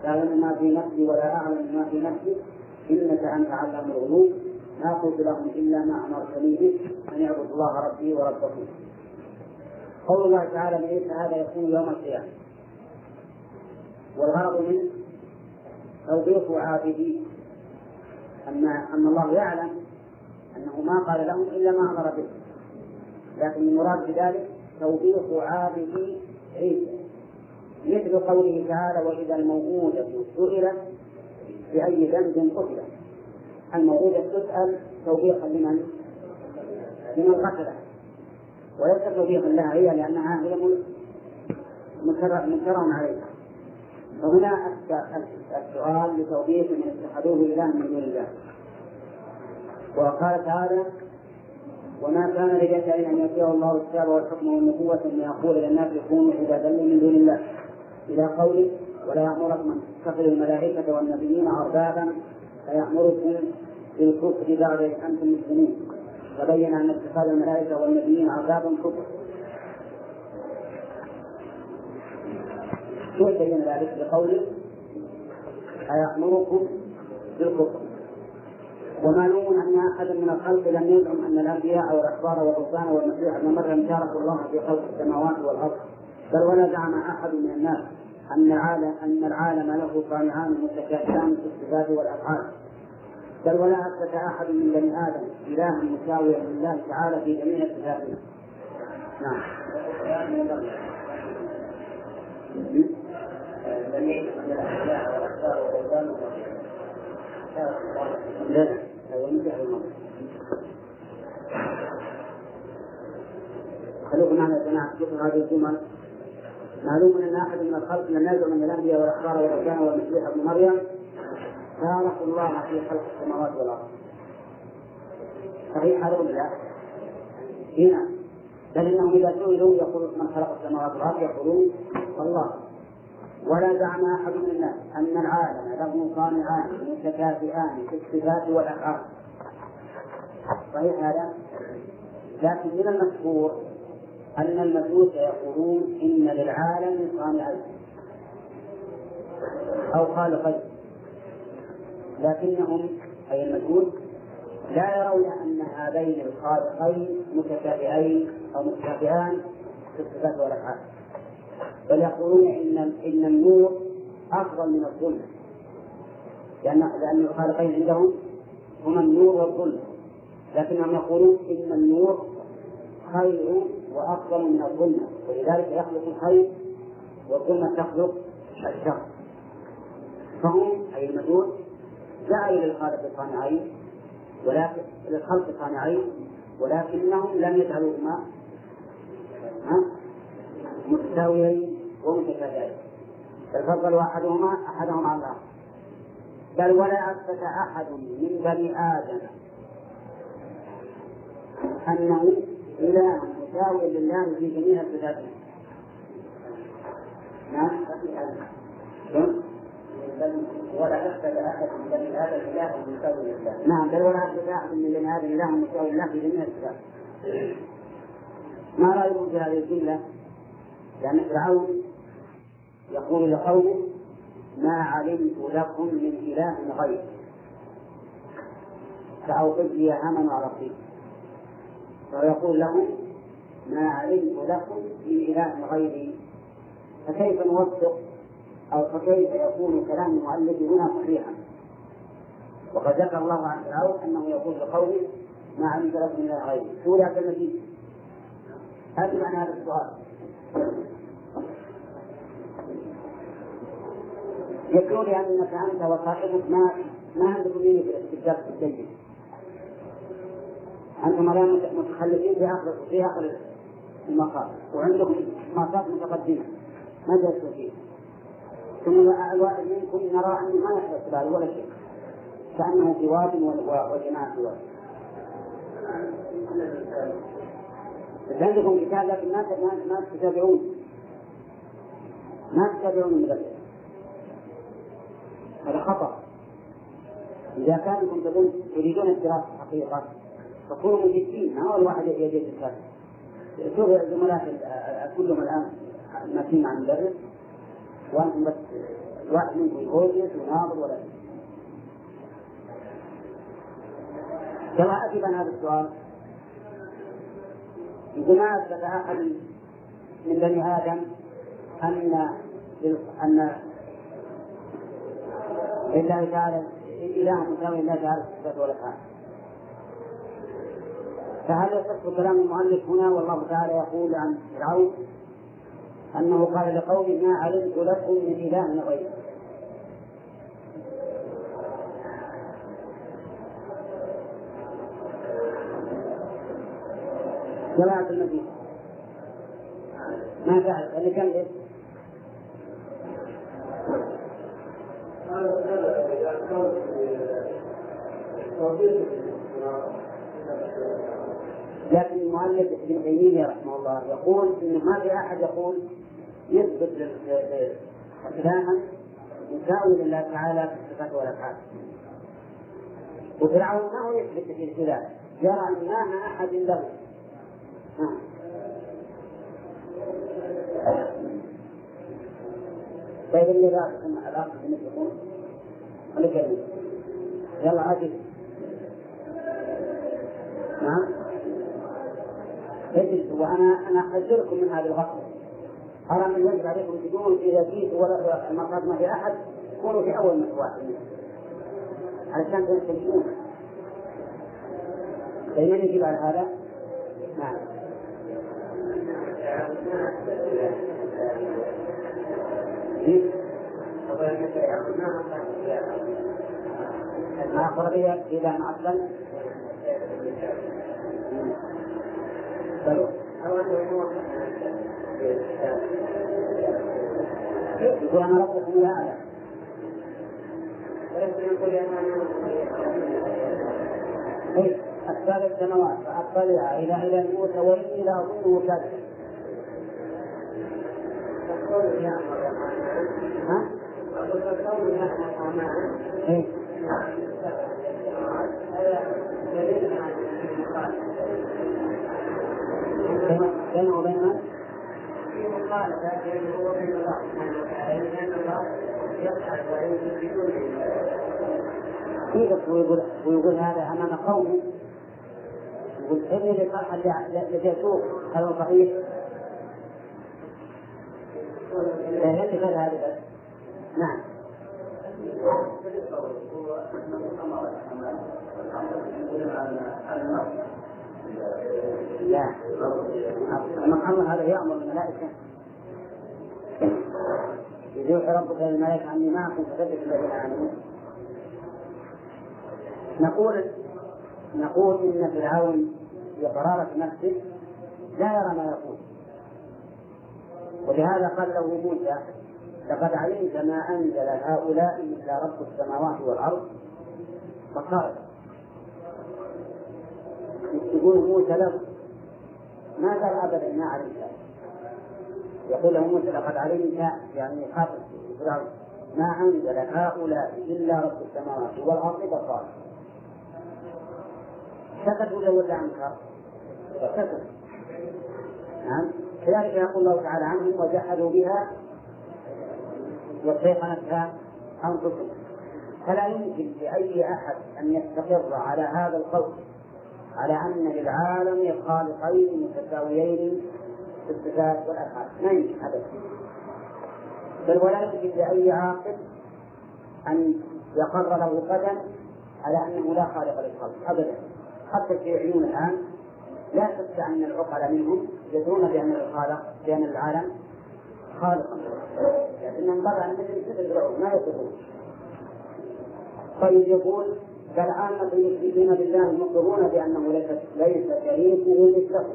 تعلم ما في نفسي ولا أعلم ما في نفسي إنك أنت علام الغيوب. ما قلت لهم إلا ما أمرتني به أن يعبدوا الله ربي وربكم. قول الله تعالى لعيسى هذا يكون يوم القيامة. والغرض منه توبيخ عابديه أما أن الله يعلم أنه ما قال لهم إلا ما أمر به. لكن المراد بذلك توبيخ عابدي عيسى. مثل قوله تعالى وإذا الموءودة سئلت بأي ذنب قتلت الموءودة تسأل توبيخا لمن؟ لمن قتله. وليس توبيخا لها هي لأنها هي منكر عليها. فهنا السؤال لتوبيخ من اتخذوه إله من دون الله. وقال تعالى وما كان لبشر أن يؤتيه الله الكتاب والحكم والنبوة ثم يقول للناس كونوا عبادا من دون الله. إلى قوله ولا يأمركم أن تتخذوا الملائكة والنبيين أربابا فيأمركم بالكفر بعد أنتم مسلمون فبين أن اتخاذ الملائكة والنبيين أربابا كفر. بين ذلك بقوله أيأمركم بالكفر. ومعلوم أن أحدا من الخلق لم يزعم أن الأنبياء والأحبار والرهبان والمسيح ابن مريم شاركوا الله في خلق السماوات والأرض. بل ولا زعم أحد من الناس أن العالم أن العالم له صانعان متكافئان في الصفات والأفعال. بل ولا أثبت أحد من بني آدم إلها مساويا لله تعالى في جميع صفاته. نعم. الأحياء والأخبار والأوزان لا جماعة ذكر هذه الجمل معلوم أن أحد من الخلق لم يزعم أن الأنبياء والأخبار والأوزان والمسيح ابن مريم شاركوا الله في خلق السماوات والأرض صحيح هذا ولا لا؟ هنا بل إنهم إذا سئلوا يقولون من خلق السماوات والأرض يقولون الله ولا زعم أحد من الناس. أن العالم له صانعان متكافئان في الصفات والافعال صحيح هذا؟ لكن من المشهور أن المجوس يقولون إن للعالم صانعين. أو خالقين لكنهم أي المجوس لا يرون أن هذين الخالقين متكافئين أو متكافئان في الصفات والافعال بل يقولون ان إن النور أفضل من الظلم. لأن لأن الخالقين عندهم هما النور والظلم. لكنهم يقولون إن النور خير وأفضل من الظلمه ولذلك يخلق الخير والظلمه تخلق الشر. فهم أي المجوس جعلوا للخالق صانعين ولكن للخلق صانعين ولكنهم لم يجعلوهما متساويين ومتكافئين بل فضلوا احدهما احدهم على الآخر بل ولا اثبت أحد من بني آدم أنه إله مساوي لله في جميع صفاته نعم ولا أثبت أحد من بني هذا الإله مساوي لله. نعم بل ولا أثبت أحد من بني هذا الإله مساوي لله في جميع الصفات. ما رأيكم في هذه الجملة؟ لأن فرعون يقول لقومه ما علمت لكم من إله غيري. فأوقد لي هاما على الطين ويقول لهم ما علمت لكم من إله غيري. فكيف نوثق؟ أو فكيف يكون كلام المؤلف هنا صحيحا؟ وقد ذكر الله عن فرعون أنه يقول لقومه ما علمت لكم من إله غيري. شو ذاك النتيجة هذا معنى هذا السؤال. يقول أنك أنت وصاحبك ما ما عندكم في الدرس الجيد أنتم الآن متخلفين في آخر في آخر المقام وعندكم مقاصد متقدمة. ما جلستوا فيه ثم الواحد منكم نرى أنه ما يحدث بعد ولا شيء. كأنه في واد وجماعة في واد. عندكم كتاب لكن ما تتابعون. ما تتابعون المدرس. هذا خطأ. إذا كانكم تريدون الدراسة حقيقة فكونوا مجدين ما هو الواحد يجي الكتاب شوف الزملاء كلهم الآن ماشيين مع المدرس وأنتم بس واحد منكم يوجد وناظر ولا شيء. كما أجب عن هذا السؤال. يقول ما أثبت أحد من بني آدم أن أن لله تعالى إله مساوي لله تعالى الصفات والأفعال فهل يصح كلام المؤلف هنا؟ والله تعالى يقول عن فرعون أنه قال لقومه ما علمت لكم من إله غيره جماعة المدينة. ما تعرف اللي كان لكن المؤلف ابن تيمية رحمه الله يقول إنه ما في أحد يقول يثبت كلاما مساوي لله تعالى في الصفات والأفعال. وفرعون ما هو يثبت في الخلاف يرى أن ما أحد له. طيب اللي رايكم الأخ يقول خلي يلا عادي. نعم. اجلسوا وأنا أنا أحذركم من هذه الغفله أرى من يجب عليكم تقولون إذا جيت ولا المقعد ما في أحد كونوا في أول واحد علشان تنتبهون دائما يجب على هذا؟ نعم. ما فرضي إذا ما أصلا يقول أنا ربكم لا أعلم أسباب السماوات فأطلع إلى إلى موسى وإني لأظنه كذا ها؟ إيه؟ بينه وبين من؟ في سبحانه وتعالى الله بدون ويقول ويقول هذا امام قومه يقول اني لصالح الذي يسوق هذا صحيح لا يدرك هذا نعم. لا. من هذا يأمر الملائكة. إذ يوحي ربك للملائكة عني معكم فثبت الذين آمنوا نقول نقول إن فرعون بقرارة نفسه لا يرى ما يقول. ولهذا قال له موسى لقد علمت ما أنزل هؤلاء إلا رب السماوات والأرض. فقال يقول موسى له ما قال أبدا ما علمت؟ يقول له موسى لقد علمت يعني خاطب ما أنزل هؤلاء إلا رب السماوات والأرض. بصائر سكت ولا ولا أنكر؟ سكت. نعم. كذلك يقول الله تعالى عنهم وجحدوا بها واستيقنتها أنفسهم فلا يمكن لأي أحد أن يستقر على هذا القول على أن للعالم خالقين متساويين في الصفات والأفعال. ما يمكن هذا بل ولا يمكن لأي عاقل أن يقر له قدم على أنه لا خالق للخلق أبدا. حتى الشيوعيون الآن لا شك أن العقل منهم يدرون بأن الخالق بأن العالم خالقا لكنهم طبعا ما يقولون طيب يقول بل عامة المشركين بالله مقرون بأنه ليس ليس شريكه مثله.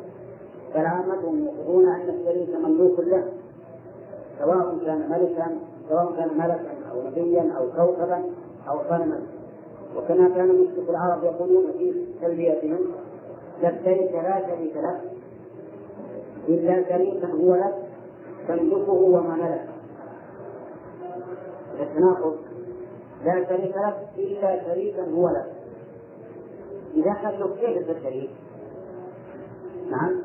بل عامتهم يقرون أن الشريك مملوك له. سواء كان ملكا سواء كان ملكا أو نبيا أو كوكبا أو صنما. وكما كان مشرك العرب يقولون في تلبيتهم لبيك لا شريك لك إلا شريكا هو لك تملكه وما ملك. التناقض. لا شريك لك إلا شريكا هو لك. إذا له كيف الشريك؟ نعم.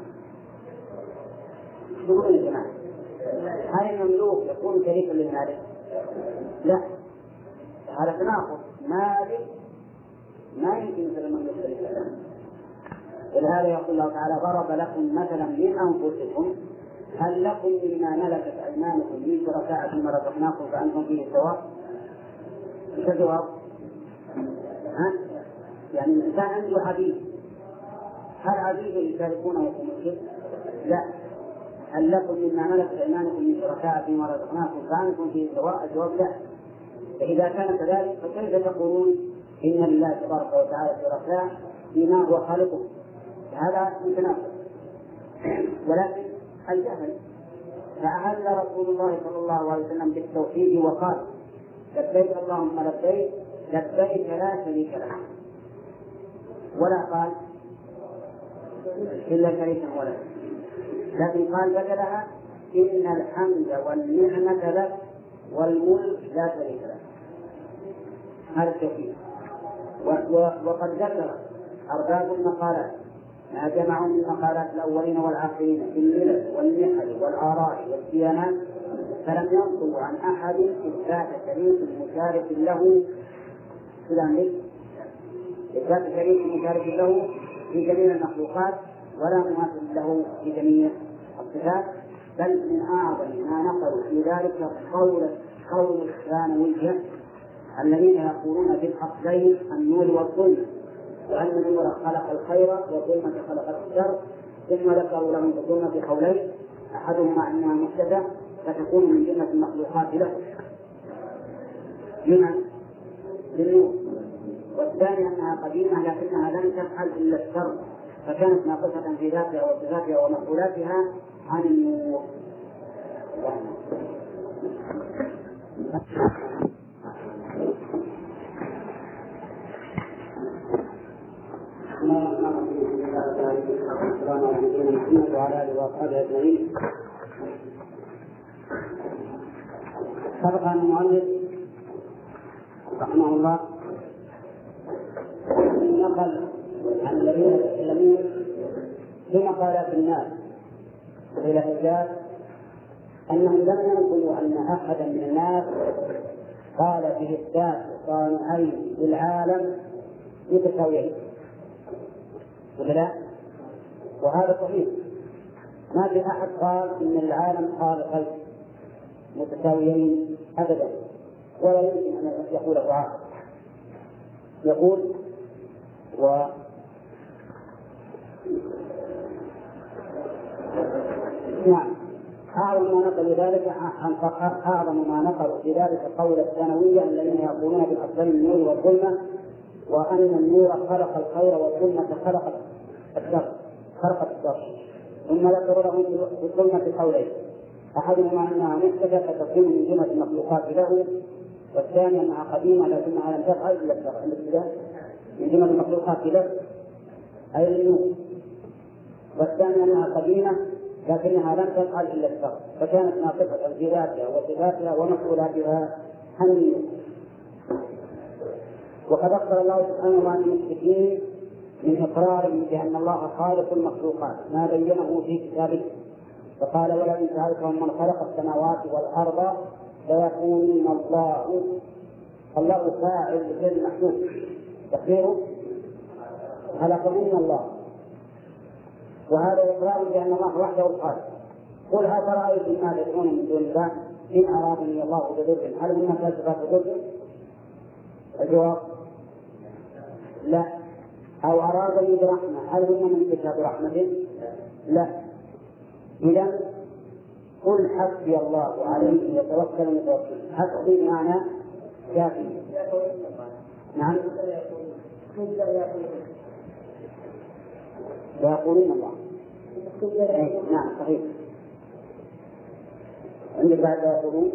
تقولون يا جماعة. هل المملوك يكون شريكا للمالك؟ لا. هذا تناقض. مالك ما يمكن يصير المملوك شريكا ولهذا يقول الله تعالى ضرب لكم مثلا من أنفسكم هل لكم مما ملكت أيمانكم من شركاء فيما رزقناكم فأنتم فيه سواء؟ إيش الجواب؟ ها؟ يعني الإنسان عنده عبيد هل عبيده يشاركونه في الملك؟ لا هل لكم مما ملكت أيمانكم من شركاء فيما رزقناكم فأنتم فيه سواء؟ الجواب لا فإذا كان كذلك فكيف تقولون إن لله تبارك وتعالى شركاء فيما هو خالقه هذا متناقض. ولكن الجهل فأهل رسول الله صلى الله عليه وسلم بالتوحيد وقال لبيك اللهم لبيك لبيك لا شريك لك. ولا قال إلا شريكا ولا لكن قال بدلها إن الحمد والنعمة لك والملك لا شريك لك. هذا التوحيد. وقد ذكر أرباب المقالات. ما جمعوا من مقالات الأولين والآخرين في الملل والنحل والآراء والديانات فلم ينقلوا عن أحد إثبات شريك مشارك له. في إثبات شريك مشارك له في جميع المخلوقات ولا مماثل له في جميع الصفات بل من أعظم ما نقلوا في ذلك قول قول الثانوية الذين يقولون بالأصلين النور والظلم. وأن النور خلق الخير والظلمة خلق الشر ثم ذكروا لهم الظلمة قولين أحدهما أنها محدثة فتكون من جملة المخلوقات له. لمن؟ للنور والثاني أنها قديمة لكنها لم تفعل إلا الشر فكانت ناقصة في ذاتها وصفاتها ومفعولاتها عن النور. والسلام على نبينا محمد وعلى اله واصحابه اجمعين. سبق ان المؤلف رحمه الله نقل عن الذين يتكلمون في مقالات الناس إلى الرجال انهم لم ينقلوا ان احدا من الناس قال في اثبات صانعين للعالم متساويين ولا لا؟ وهذا صحيح. ما في أحد قال إن العالم خالقين متساويين أبدا. ولا يمكن أن يقول عاقل يقول و نعم. أعظم ما نقل ذلك أعظم ما نقل في ذلك قول الثانوية الذين يقولون بأفضل النور والظلمة وأن النور خلق الخير والظلمة خلق الشر خلق الشر ثم في الظلمة قولين. أحدهما أنها محدثة فتكون من جملة المخلوقات له والثاني أنها قديمة لكنها لم تفعل إلا الشر عند الابتداء من جملة المخلوقات له. أي للنور والثاني أنها قديمة لكنها لم تفعل إلا الشر فكانت ناطقة في ذاتها وصفاتها ومسؤولاتها حنية. وقد أخبر الله سبحانه عن المشركين من إقرارهم بأن الله خالق المخلوقات ما بينه في كتابه. فقال ولئن سألتهم من خلق السماوات والأرض ليقولون الله الله فاعل غير محدود تقديره؟ خلقهن الله. وهذا إقرار بأن الله وحده الخالق. قل هل رأيتم ما تدعون من دون الله؟ إن أرادني الله بضر. هل هن كاشفات ضر؟ الجواب لا. أو أرادني برحمة. هل هن من كتاب رحمة؟ لا. إذا قل حسبي الله عليه يتوكل المتوكل. حسبي بمعنى كافي. نعم. ويقولون الله. نعم صحيح. عندك بعد يقولون؟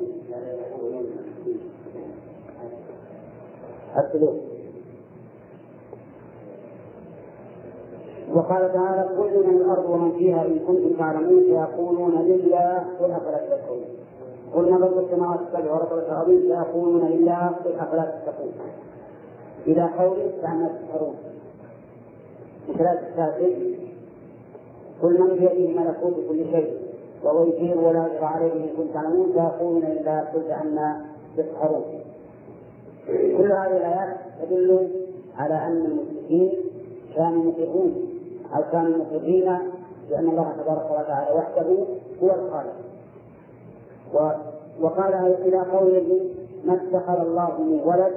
السلوك وقال تعالى كل من الأرض ومن فيها إن كنتم تعلمون سيقولون لله قل أفلا تذكرون قل من رب السماوات السبع ورب الارضين سيقولون لله قل أفلا تتقون. إلى قوله فعما تسحرون وثلاث التاسع قل من بيده ملكوت كل شيء وهو يجير ولا يجرى عليه إن كنتم تعلمون سيقولون لله قل فعما تسحرون كل هذه الآيات تدل على أن المشركين كانوا مطيعون. أو كانوا مطيعين بان الله تبارك وتعالى وحده هو الخالق. وقال إلى قوله ما اتخذ الله من ولد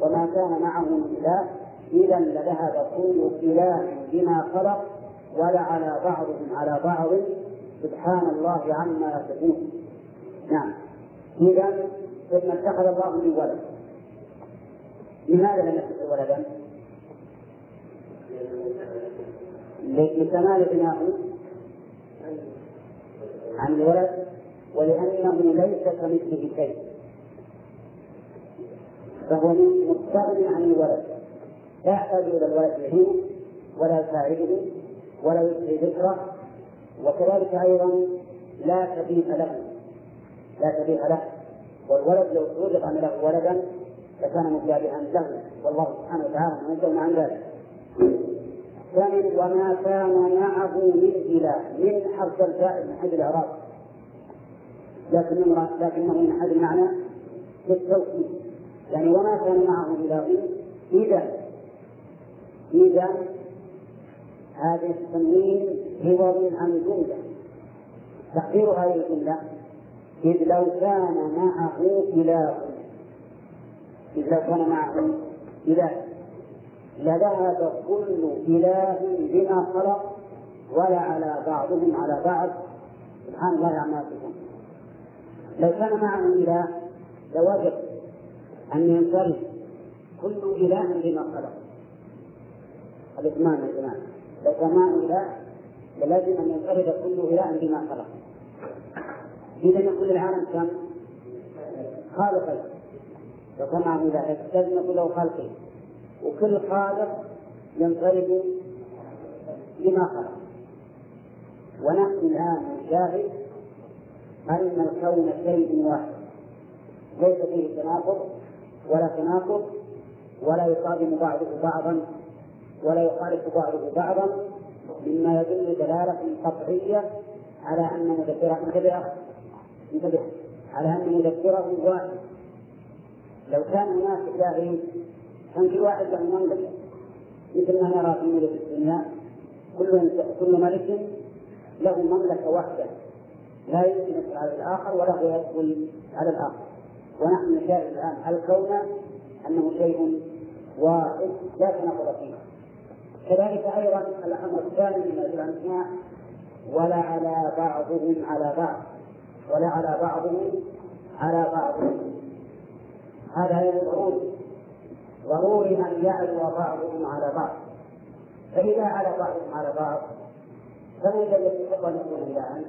وما كان معه من إله؟ إذا لذهب كل إله بما خلق ولعلى بعضهم على بعض. سبحان الله عما يصفون. نعم. إذا ثم اتخذ الله من ولد. لماذا لم يتخذ ولدا؟ لكمال غناه عن الولد ولأنه ليس كمثله شيء. فهو مستغني عن الولد. لا يحتاج إلى الولد يهين ولا يساعده ولا يسعي ذكره. وكذلك أيضا لا شبيه له. لا شبيه له. والولد لو رزق له ولدا لكان مشابها له. والله سبحانه وتعالى منزه عن ذلك. ثانيا وما كان معه من إله من حرف الفاعل من حيث الإعراب. لكنه لكنه من حيث المعنى بالتوكيد يعني وما كان معه إله. إذا إذا هذا التنوين عوض عن الجملة. تقدير هذه الجملة. إذ لو كان معه إله. إذ لو كان معه إله. لذهب كل إله بما خلق ولا على بعضهم على بعض. سبحان الله عما يصفون. لو كان معه إله لوجب أن ينفرد كل إله بما خلق. يا جماعة. لو كان معه إله لازم أن ينفرد كل إله بما خلق. إذا يكون العالم كم؟ خالقين. لو كان معه إله لازم كله خالقين. وكل خالق ينفرد بما خلق. ونحن الآن نشاهد أن الكون شيء واحد. ليس فيه تناقض ولا تناقض ولا يصادم بعضه بعضا ولا يخالف بعضه بعضا. مما يدل دلالة قطعية على أن مدبره انتبه انتبه على أن مدبره واحد لو كان هناك إلهين كان في واحد له مملكة مثل ما نرى في ملك الدنيا كل كل ملك له مملكة واحدة. لا يمكن على الآخر ولا هو يدخل على الآخر. ونحن نشاهد الآن الكون أنه شيء واحد لا تناقض فيه. كذلك أيضا الأمر الثاني من الأسماء ولا على بعضهم على بعض. ولا على بعضهم على بعض هذا يدعون ضروري أن يعلو بعضهم على بعض. فإذا على بعضهم على بعض فمن الذي يحب أن يكون إلها؟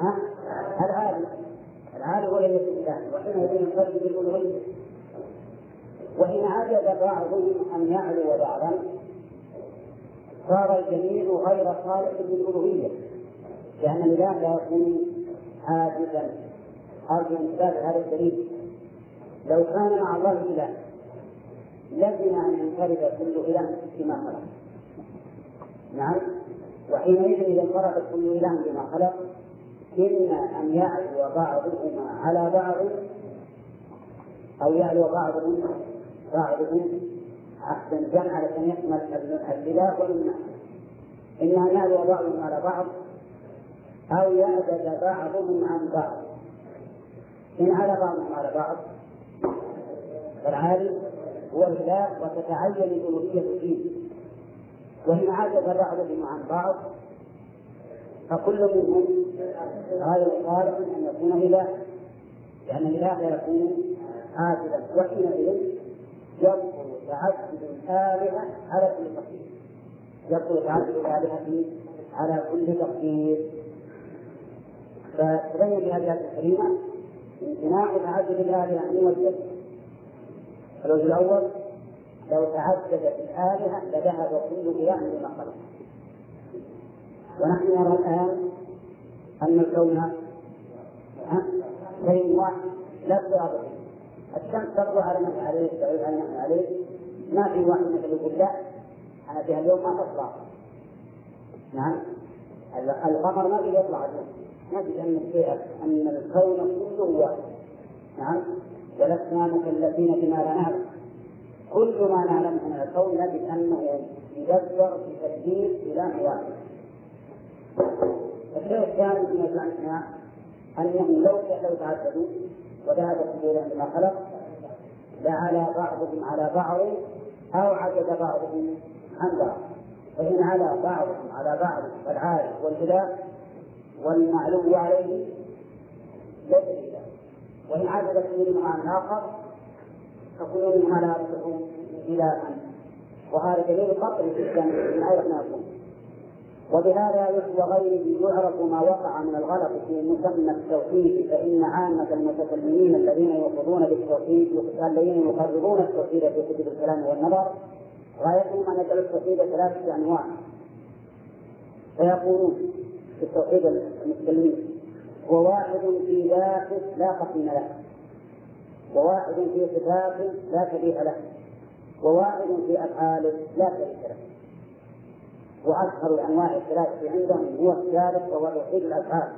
ها؟ العالم. العالم هو الذي يكون إلها وحينئذ ينفرد بالألوهية وإن عجز بعضهم أن يعلو بعضا صار الجميع غير خالق بالألوهية لأن الإله لا يكون عاجزا أرجو إثبات هذا الدليل. لو كان مع الله إله لزم أن ينفرد كل إله بما خلق. نعم؟ وحينئذ إذا انفرد كل إله بما خلق إما أن يعلو بعضهما على بعض أو يعلو بعضهم بعضهم عقدا جمع علشان يشمل الإله والإناث إما أن يعلو بعضهم على بعض أو يعدد بعضهم عن بعض. إن على بعضهم على بعض فالعالي هو الإله وتتعين الألوهية فيه وإن عدد بعضهم عن بعض. فكل منهم غير صالح أن يكون إله لأن الإله يكون عاجلا وحينئذ يبطل تعدد الآلهة على كل تقدير. يبطل تعدد الآلهة على كل تقدير. فتبين في هذه الآية الكريمة امتناع تعدد الآلهة عن وجه الوجه الأول لو تعددت الآلهة لذهب كل إله بما خلق. ونحن نرى الآن أن الكون شيء واحد لا اضطراب الشمس تطلع على ما عليه تغيب على ما عليه. ما في واحد مثل يقول لا أنا في اليوم ما تطلع. نعم؟ القمر ما في يطلع اليوم نجد أن الكون كله واحد. نعم؟ ولسنا مكلفين بما لا نعلم كل ما نعلمه من الكون أنه يدبر بتدبير إله واحد الشيء الثاني من الأشياء أنهم لو لو تعددوا وذهب السبيل عندما خلق لعلى بعضهم على بعض أو عدد بعضهم عن بعض. فإن على بعضهم على بعض فالعالي والإله والمعلوم عليه إله وإن عدد كل عن آخر فكل منها لا يصلح إلى أن وهذا دليل قطعي جدا من أين يكون. وبهذا وغيره يعرف ما وقع من الغلط في مسمى التوحيد فإن عامة المتكلمين الذين يوصفون بالتوحيد الذين يقررون التوحيد في كتب الكلام والنظر غايتهم أن يجعلوا التوحيد ثلاثة أنواع. فيقولون في التوحيد المتكلمين هو واحد في ذاته لا قسم له. وواحد في صفات لا شبيه له. وواحد في أفعاله لا شريك له. وأشهر الأنواع الثلاثة عندهم هو الثالث وهو توحيد الأفعال.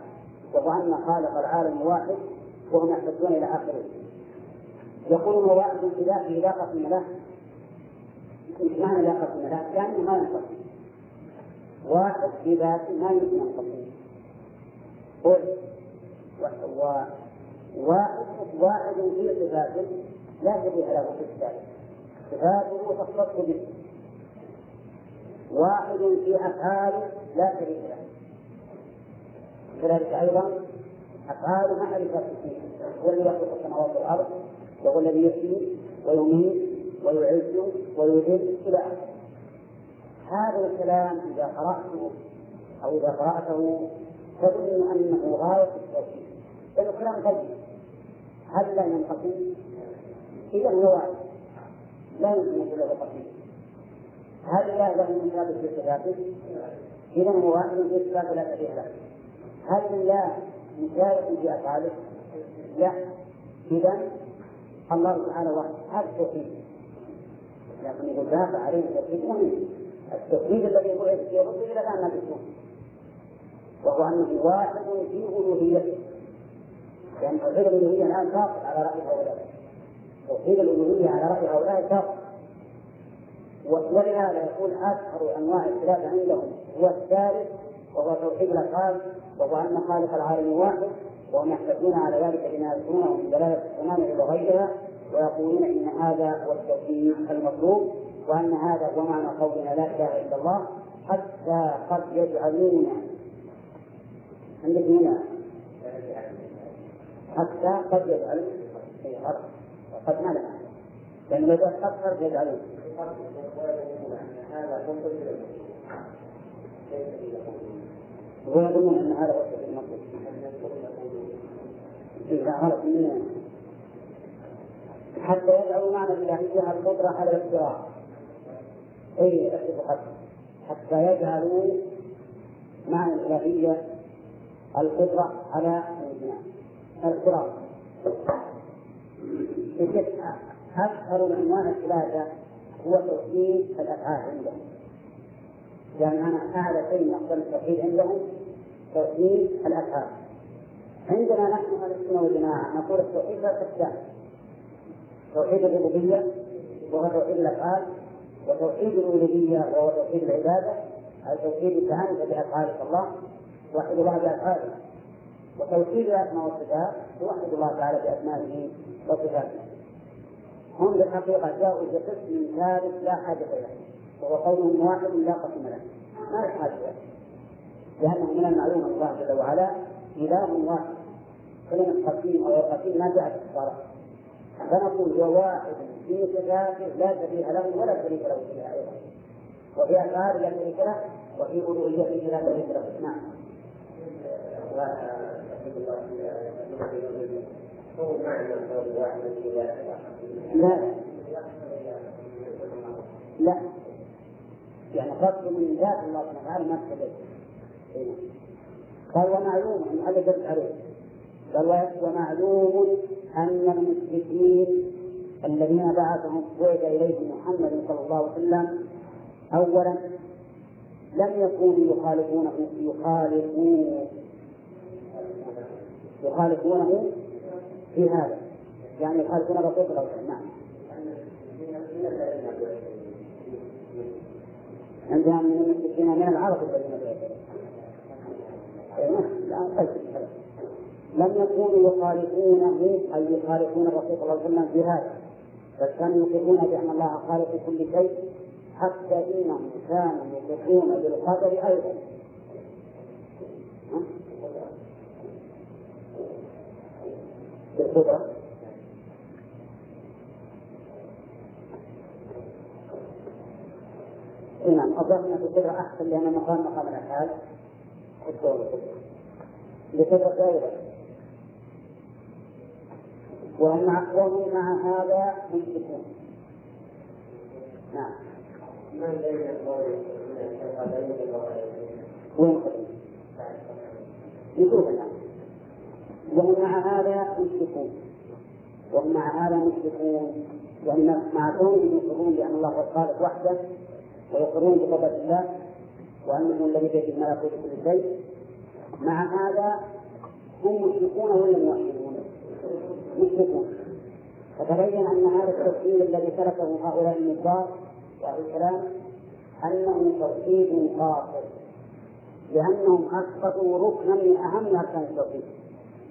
أن خالق العالم واحد وهم يحتجون إلى آخره. يقولون واحد في ذاته لا قسم له. إيش معنى لا قسم له؟ يعني ما ينقسم واحد في ذاته ما يمكن ينقسم قل. واحد في صفاته لا شبيه له في الثالث صفاته تختص به. واحد في أفعاله لا شريك له كذلك أيضا أفعال معرفة فيه هو الذي يخلق السماوات والأرض وهو الذي يحيي ويميت ويعز ويذل إلى هذا الكلام إذا قرأته أو إذا قرأته تظن أنه غاية التوحيد. لأنه كلام هل لا ينقسم؟ إذا هو لا يمكن أن له قسيم هل لا له من ثابت في صفاته؟ إذا هو واحد في صفاته لا شبيه له. هل لا مشارك في أفعاله؟ لا. إذا الله تعالى واحد هذا التوحيد. لكن يقول دافع عليه التوحيد مهم التوحيد الذي في الرسل إلى الآن ما وهو أنه واحد في ألوهيته. لأن توحيد الألوهية الآن ساقط على رأي هؤلاء. توحيد الألوهية على رأي هؤلاء ساقط ولهذا يقول أشهر أنواع الثلاثة عندهم. هو الثالث وهو توحيد الأفعال وهو أن خالق العالم واحد وهم يحتجون على ذلك بما يذكرونه من دلالة السمانة وغيرها ويقولون إن هذا هو التوحيد المطلوب وأن هذا هو معنى قولنا لا إله إلا الله حتى قد يجعلون عندك هنا حتى قد يجعلون قد ما لنا لأن إذا أكثر يجعلون ويظنون أن هذا هو المطلوب. إذا غلط مننا حتى يجعلوا معنى الإلهية القدرة على الاختراع أي حتى حتى يجعلوا معنى الإلهية القدرة على القدرة أكثر العنوان الثلاثة هو توحيد الأفعال عندهم؟ لأن أنا أعلى شيء نقبل التوحيد عندهم توحيد الأفعال. عندنا نحن أهل السنة والجماعة نقول التوحيد لا أقسام توحيد الربوبية وهو توحيد الأفعال وتوحيد الألوهية وهو توحيد العبادة أي توحيد التهاني بأفعال الله توحيد الله بأفعاله وتوحيد الأسماء والصفات توحد الله تعالى بأسمائه وصفاته. هم بالحقيقة جاءوا بقسم ثالث لا حاجة له وهو قولهم واحد لا قسم له. ما يحتاج له لأنه من المعلوم الله جل وعلا إله واحد. كلمة قسيم أو قسيم ما جاءت في فنقول هو واحد في صفاته لا شبيه له ولا شريك له فيها أيضا. وفي أفعاله لا شريك له وفي ألوهيته لا شريك له. نعم. لا. لا. يعني قصد من ذات الله سبحانه وتعالى ما تكلم. قال ومعلوم أن هذا دل عليه. قال ومعلوم أن المشركين الذين بعثهم بعث اليهم محمد صلى الله عليه وسلم اولا لم يكونوا يخالفونه يخالفون يخالفونه في هذا. يعني يخالفون الرسول وسلم نعم. عندنا من المشركين من العرب الذين لم يكونوا يخالفونه أي يخالفون الرسول صلى الله عليه وسلم في هذا. بل كانوا يقرون بان الله خالق كل شيء حتى إنهم كانوا يقرون بالقدر أيضا. بالقدره نعم في القدرة أحسن لأن مقام مقام الأفعال. الدولة أيضا وهم مع وهم مع هذا مشركون نعم. من بين وين؟ يقول الآن وهم مع هذا مشركون. وهم مع هذا مشركون. يعني مع كونهم يقرون بأن الله هو الخالق وحده ويقرون بقدرة الله وأنه الذي بيده الملكوت كل شيء. مع هذا هم مشركون ولا موحدون؟ مشركون. فتبين أن هذا التوحيد الذي تركه هؤلاء النصارى وأهل الكلام أنه توحيد قاصر لأنهم أسقطوا ركنا من أهم أركان التوحيد.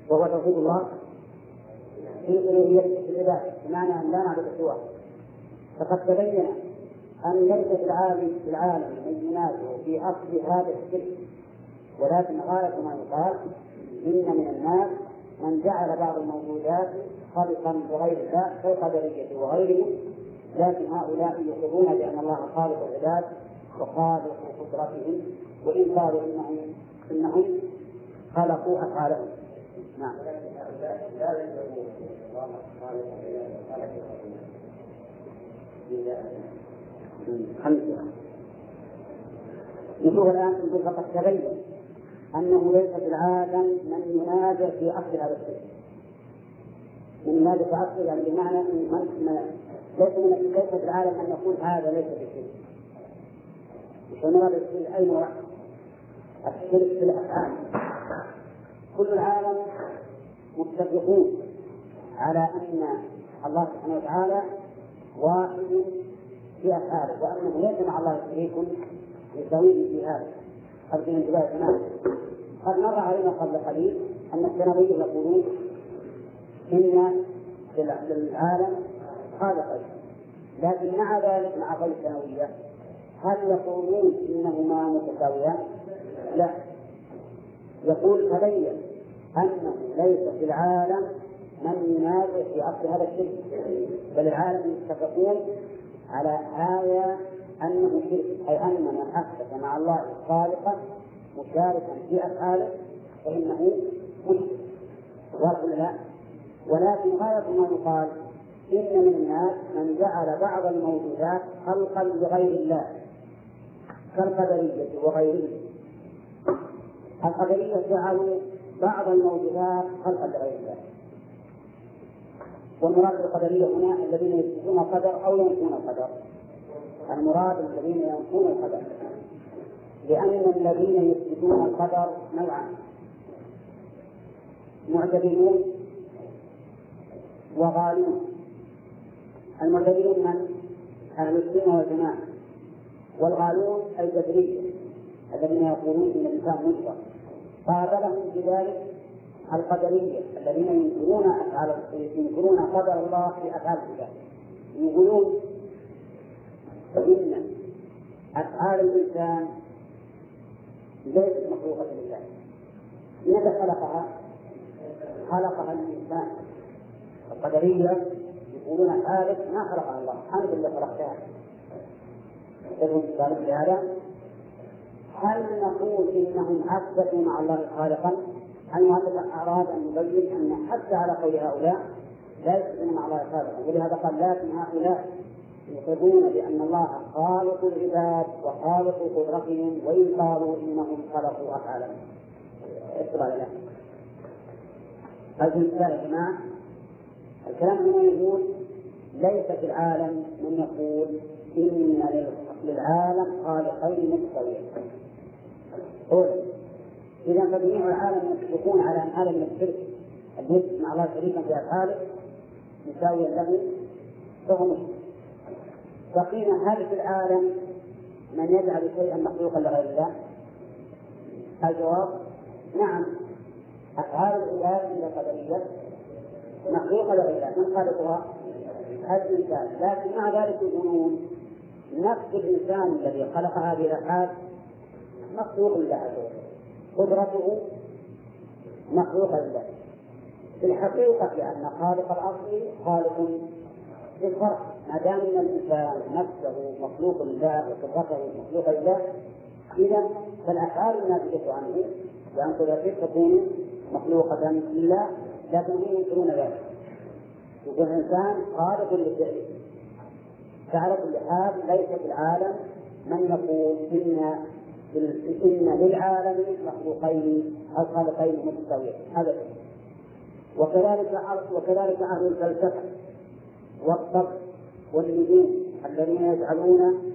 وهو توحيد الله. في ألوهية العباد بمعنى أن لا نعبد سواه. فقد تبين أن ليس في العالم في العالم ينازع في أصل هذا الشرك. ولكن غاية ما يقال إن من الناس من جعل بعض الموجودات خالقا بغير الله كالقدرية وغيرهم لكن هؤلاء يقرون بأن الله خالق العباد وخالق قدرتهم. وإن قالوا إنهم إنهم خلقوا أفعالهم. نعم. خمسة نشوف الآن نقول فقد تبين أنه ليس في العالم من ينازع في أصل هذا الشيء. من ينازع في أصل يعني بمعنى من ليس من ليس في العالم أن نقول هذا ليس بشيء وشنو هذا الشيء أي نوع؟ الشرك في الأفعال. كل العالم متفقون على أن الله سبحانه وتعالى واحد في أفعاله وأنه ليس مع الله شريك يساويه في هذا. هذا انتباه تماما قد مر علينا قبل قليل أن الثانوية يقولون إن للعالم خالقين لكن مع ذلك مع قول الثانوية هل يقولون إنهما متساويان؟ لا. يقول تبين أنه ليس في العالم من ينازع في أصل هذا الشرك بل العالم يتفقون على هذا أنه شرك أي أن من أثبت مع الله خالقا مشاركا في أفعاله فإنه مشرك واضح لا؟ ولكن غاية ما يقال إن من الناس من جعل بعض الموجودات خلقا لغير الله كالقدرية وغيرهم القدرية جعلوا بعض الموجودات خلقا لغير الله والمراد بالقدرية هنا الذين يثبتون القدر أو ينفون القدر. المراد الذين ينفون القدر. لأن الذين يثبتون القدر نوعان. معتدلون وغالون. المعتدلون من؟ أهل والجماعة. والغالون الجبرية الذين يقولون إن الإنسان مجبر قابلهم بذلك القدرية الذين ينكرون أفعال ينكرون قدر الله في أفعال العباد يقولون فإن أفعال الإنسان ليست مخلوقة لله. لماذا خلقها؟ خلقها الإنسان. القدرية يقولون الخالق ما خلقها الله. أنت اللي خلقتها. يقولون بهذا هل نقول إنهم أثبتوا مع الله خالقا؟ المؤلف أراد أن يبين أن حتى على قول هؤلاء؟ لا يثبتون مع الله خالقا. ولهذا قال لكن هؤلاء يقرون بأن الله خالق العباد وخالق قدرتهم وإن قالوا إنهم خلقوا على ذلك. هذه يا جماعة. الكلام هنا يقول ليس في العالم من يقول إن للعالم خالقين متساويين. إذا فجميع العالم يتفقون على أن من الشرك الذي مع الله شريكا في أفعاله مساويا له فهو مشرك. فقيل هل في العالم من يجعل شيئا مخلوقا لغير الله؟ الجواب نعم أفعال العباد من القدرية مخلوقة لغير الله من خالقها؟ الإنسان لكن مع ذلك يقولون نفس الإنسان الذي خلق هذه الأفعال مخلوق لله عز وجل قدرته مخلوقة لله في الحقيقة لأن خالق الأصل خالق للفرع ما دام إن الإنسان نفسه مخلوق لله وقدرته مخلوقه لله إذا فالأفعال الناتجه عنه بان قدرته تكون مخلوقة لله لكن هم ينكرون ذلك يقول الإنسان خالق للفعل. فعلى كل حال ليس في العالم من يقول إن إن للعالم مخلوقين أو خالقين متساويين ابدا وكذلك وكذلك أهل الفلسفة والطبع والنجوم الذين يجعلون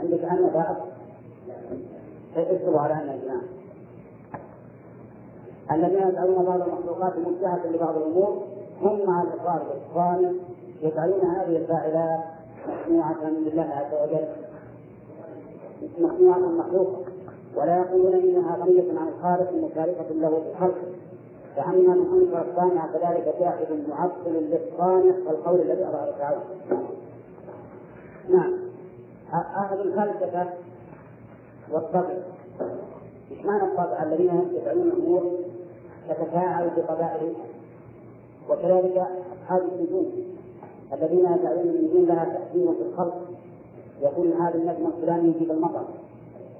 عندك أن بعض. اكتبوا على أن يا جماعة الذين يجعلون بعض المخلوقات مشتهة لبعض الأمور هم مع الإقرار والصانع يجعلون هذه الفاعلات مصنوعة لله عز وجل. مصنوعة مخلوقة. ولا يقولون إنها غنية عن الخالق مشاركة له في الخلق فأما من أنكر الصانع فذلك جاحد معطل للصانع والقول الذي أظهر تعالى. نعم. أهل الفلسفة والطبع. إيش معنى الطبع؟ الذين يفعلون الأمور تتفاعل بطبائعهم وكذلك أصحاب النجوم. الذين يجعلون النجوم لها تأثير في الخلق. يقول هذا النجم الفلاني يجيب المطر.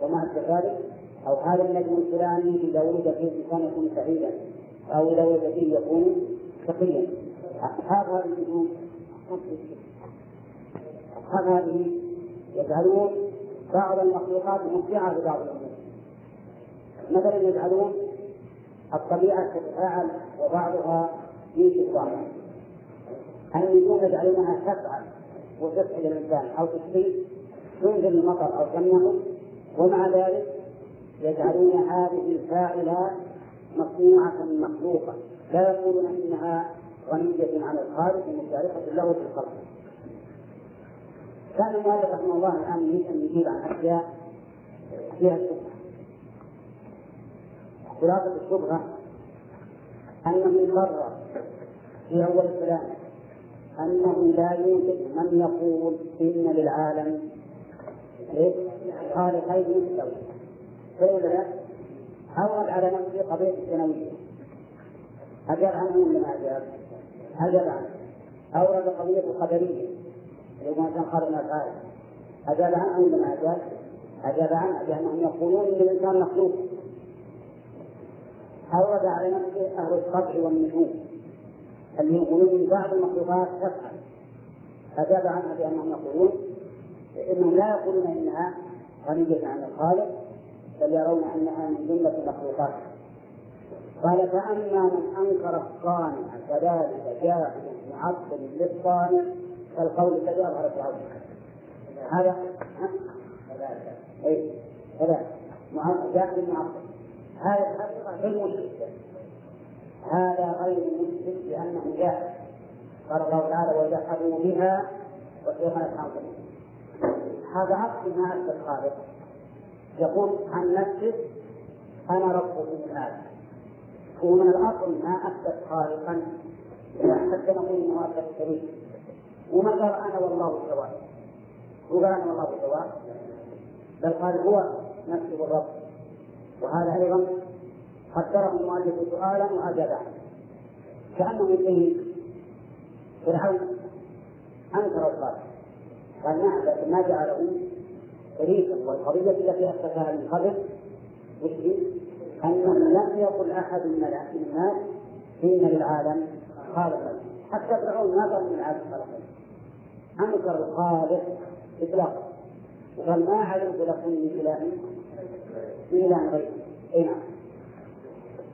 وما أشبه ذلك. أو هذا النجم الفلاني إذا ولد فيه الإنسان يكون سعيدا أو إذا وجد فيه يكون تقيا أصحاب هذه النجوم. أصحاب هذه يجعلون بعض المخلوقات مبدعة لبعض الأمور. مثلا يجعلون الطبيعة تتفاعل وبعضها ينشئ بعضها النجوم يجعلونها تفعل وتفعل الإنسان أو تشفي تنزل المطر أو تمنعه ومع ذلك يجعلون هذه الفاعلات مصنوعة مخلوقة. لا يقولون إنها غنية عن الخالق مشاركة له في الخلق. كان المؤلف رحمه الله الآن يريد أن يجيب عن أشياء فيها الشبهة خلاصة الشبهة أنه قرر في أول الكلام أنه لا يوجد من يقول إن للعالم خالقين مستوى. فإذا لا على نفسه قضية الثانوية. أجاب عنه ولا ما أجاب؟ أجاب عنه أورد قضية القدرية. اللي ما كان خالق الأفعال أجاب عنه ولا ما أجاب؟ أجاب عنه بأنهم يقولون إن الإنسان مخلوق. أورد على نفسه أهل الطبع والنجوم. اللي يقولون إن بعض المخلوقات تفعل. أجاب عنها بأنهم يقولون إنهم لا يقولون إنها غنية عن الخالق بل يرون أنها من جملة المخلوقات. قال فأما من أنكر الصانع فذلك جاهل معطل للصانع كالقول الذي أظهر في هذا أي كذلك جاهل معطل هذا الحقيقة غير مشرك هذا غير مشرك لأنه جاهل قال الله تعالى وجحدوا بها وإيقنت أنفسهم هذا عكس ما أثبت الخالق. يقول عن نفسه أنا ربكم الآن. هو من الأصل ما أثبت خالقا. حتى نقول إنه أثبت شريك وما قال أنا والله سواء هو قال أنا والله سواء بل قال هو نفسه الرب. وهذا أيضا قدره المؤلف سؤالا وأجاب عنه كأنه يقول فرعون. أنكر الخالق قال نعم لكن ما جعله شريكا والقضية التي أثبتها من قبل وش أنه لم يقل أحد من الناس إن للعالم خالقا. حتى فرعون ما قال من العالم خالقا. أنكر الخالق إطلاقا. وقال ما علمت لكم من إله إلا غيره أي نعم.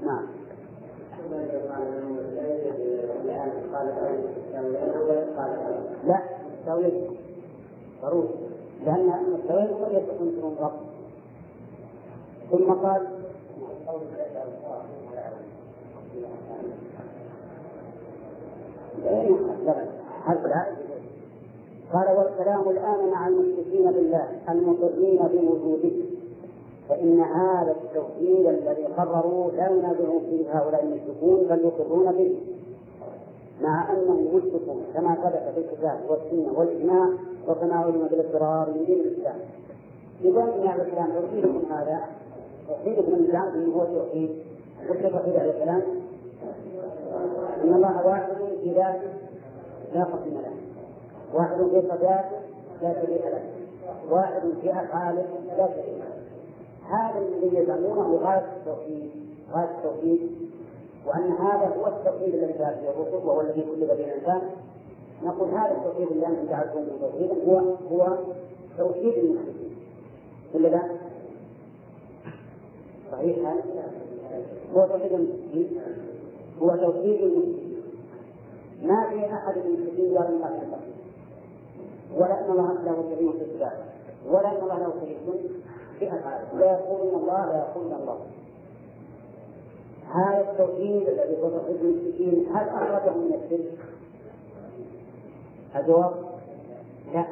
نعم. لا التأويل ضروري. لأن التأويل قد يكون من رب ثم قال قال والكلام الآن مع المشركين بالله المقرين بوجوده فإن هذا التوحيد الذي قرروا لا ينازعون فيه هؤلاء المشركون بل يقرون به. مع أنهم مشركون كما ثبت في الكتاب والسنة والإجماع وكما علم بالاضطرار من دين الإسلام. إذا من هذا الكلام توحيدكم هذا؟ توحيد ابن الإسلام هو توحيد. وش توحيد هذا الكلام؟ إن الله واحد في ذاته لا قسم له. واحد في صفاته لا شريك له. واحد في أفعاله لا شريك له. هذا الذي يزعمونه غاية التوحيد غاية التوحيد وأن هذا هو التوحيد الذي جاء به الرسل وهو الذي كلف به الإنسان. نقول هذا التوحيد الذي أنتم تعرفونه توحيدا هو هو توحيد المشركين ولا لا؟ صحيح هذا؟ هو توحيد المشركين هو توحيد المشركين ما في أحد من المشركين قال الله في ولا أن الله له شريك في ولا أن الله له أفعاله لا يقولون الله لا يقولون الله. هذا التوحيد الذي هو توحيد المشركين هل أخرجه من الشرك؟ الجواب لا.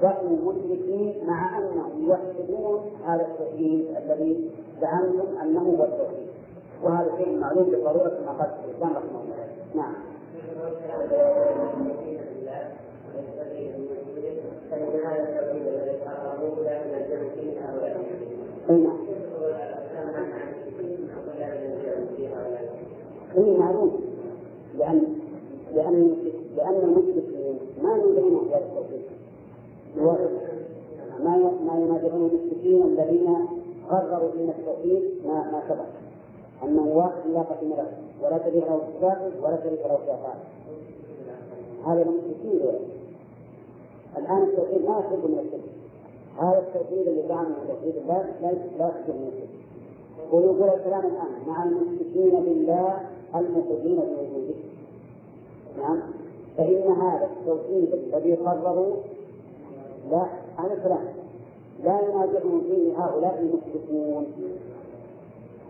كانوا مشركين مع أنهم يوحدون هذا التوحيد الذي زعمتم أنه هو التوحيد. وهذا شيء معلوم بالضروره كما قال الإسلام رحمه الله. نعم. فإن هذا التوحيد الذي قرره لا ينزل فيه هؤلاء اي معلوم لأن لأن لأن المشركين ما ينزلون هذا التوحيد ما ما ينازعون المشركين الذين قرروا دين التوحيد ما ما سبق. أنه واحد لا قسم له ولا شريك له في ولا شريك له في هذا المشركين الآن التوحيد ما يخرج من الشرك. هذا التوحيد اللي زعمه توحيد الله لا لا من الشرك ويقول الكلام الآن مع المشركين بالله المقرين بوجوده. نعم. فإن هذا التوحيد الذي قرروا لا هذا كلام لا ينازعهم فيه هؤلاء المشركون.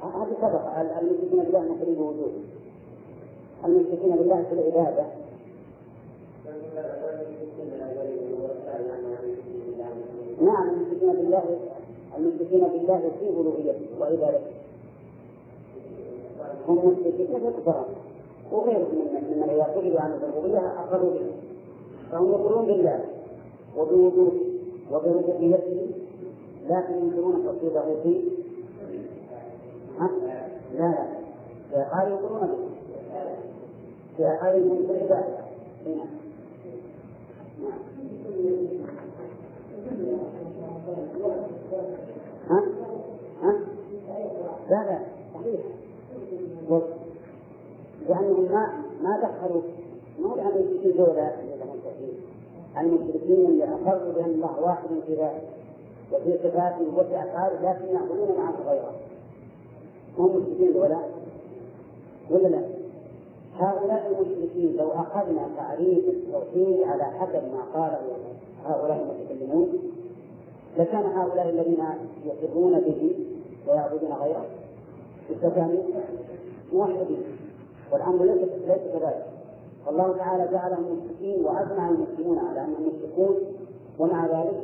هذا سبق المشركين بالله مقرين بوجوده. المشركين بالله في العبادة. نعم المشركين بالله المشركين بالله في ألوهيته وعبادته هم مشركين في الكفار وغيرهم من من سئلوا عن الربوبية أقروا به. فهم يقولون بالله وبوجوده وبربوبيته لكن ينكرون توحيده في ها؟ لا لا. أفعال يقولون به. في أفعالهم في العبادة نعم. ها؟ ها؟ لا لا صحيح لأنهم ما ما دخلوا ما لأن المشركين ذولا المشركين اللي أقروا بأن الله واحد في ذاته وفي صفاته وفي أفعاله لكن يعبدون معه غيره هم مشركين ذولا ولا لا؟ هؤلاء المشركين لو أخذنا تعريف التوحيد على حسب ما قاله هؤلاء المتكلمون لكان هؤلاء الذين يقرون به ويعبدون غيره كانوا موحدين والأمر ليس ليس كذلك والله تعالى جعلهم مشركين وأجمع المسلمون على أنهم مشركون ومع ذلك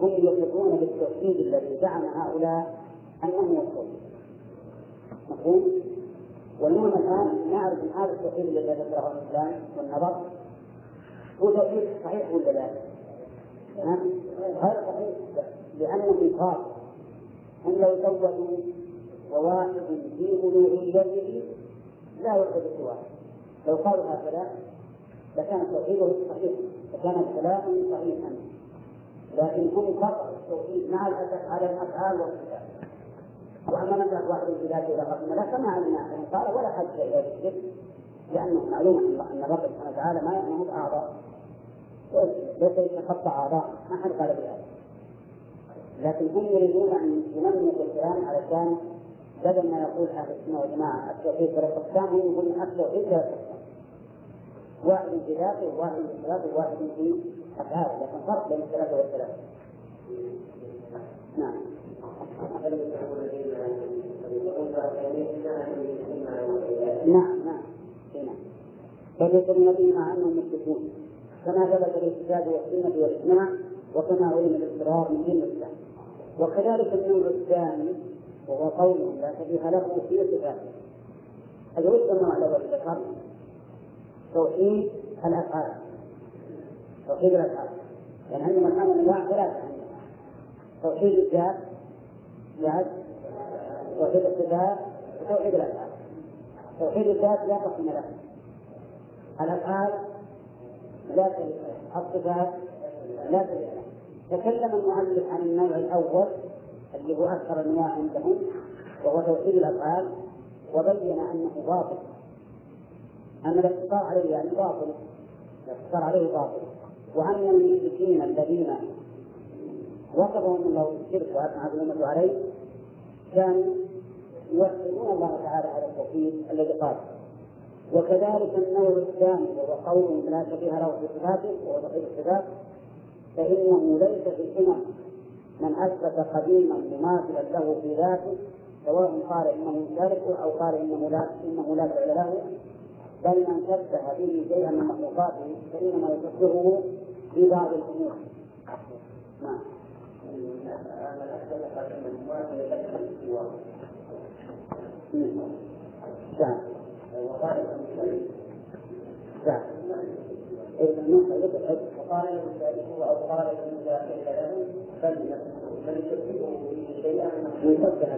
هم يقرون بالتوحيد الذي زعم هؤلاء أنه هو مفهوم؟ والمهم الآن نعرف أن هذا التوحيد الذي ذكره الإسلام والنظر هو توحيد صحيح ولا لا؟ غير صحيح لأنه خاص هم لو زودوا وواحد في ألوهيته لا يوحد سواه لو قالوا هكذا لكان توحيده صحيح لكان الكلام صحيحا. لكن هم قطعوا التوحيد مع الاسف على الأفعال والصفات وأما مساله واحد في ذاته إلى قسم لا فما علمنا أن قال ولا حد إلى الشرك لأنه معلوم أن الرب سبحانه وتعالى ما يأمر بأعضاء. ليس يتقطع اعضاء ما حد قال بهذا لكن هم يريدون أن ينموا الكلام علشان بدل ما يقول أهل السنة والجماعة التوحيد ثلاث اقسام هم يقولون التوحيد ثلاث اقسام واحد في ذاته وواحد في صفاته وواحد في أفعاله لكن فرق بين الثلاثة والثلاثة. نعم. نعم نعم. نعم. فليسلم به مع انهم مشركون. كما ثبت الكتاب والسنة والإجماع وكما علم الاضطرار من دين الاسلام وكذلك النوع الثاني وهو قول لا شبيه له في صفاته. هذا وش النوع الأول ذكر توحيد الأفعال. توحيد الأفعال. يعني عندنا الان انواع ثلاثة. توحيد الذات ذات توحيد الصفات وتوحيد الأفعال. توحيد الذات لا قسم له. الأفعال له الصفات لا له تكلم المؤلف عن النوع الأول اللي هو أكثر الأنواع عندهم وهو توحيد الأفعال وبين أنه باطل. أن الاقتصار عليه يعني باطل. الاقتصار عليه باطل. وأن المشركين الذين وصفهم الله بالشرك وأثنى الأمة عليه كانوا يوحدون الله تعالى على التوحيد الذي قال وكذلك النوع الثاني وهو قول لا شبيه له في صفاته وهو توحيد الصفات فإنه ليس في الأمم من أثبت قديما مماثلا له في ذاته سواء قال إنه شرك أو قال إنه لا إنه لا فعل له بل من شبه به شيئا من مخلوقاته فإنما يشبهه في بعض الأمور. نعم. نعم. وقال وقال له ذلك أو قال له له بل يشبهه به شيئا يشبه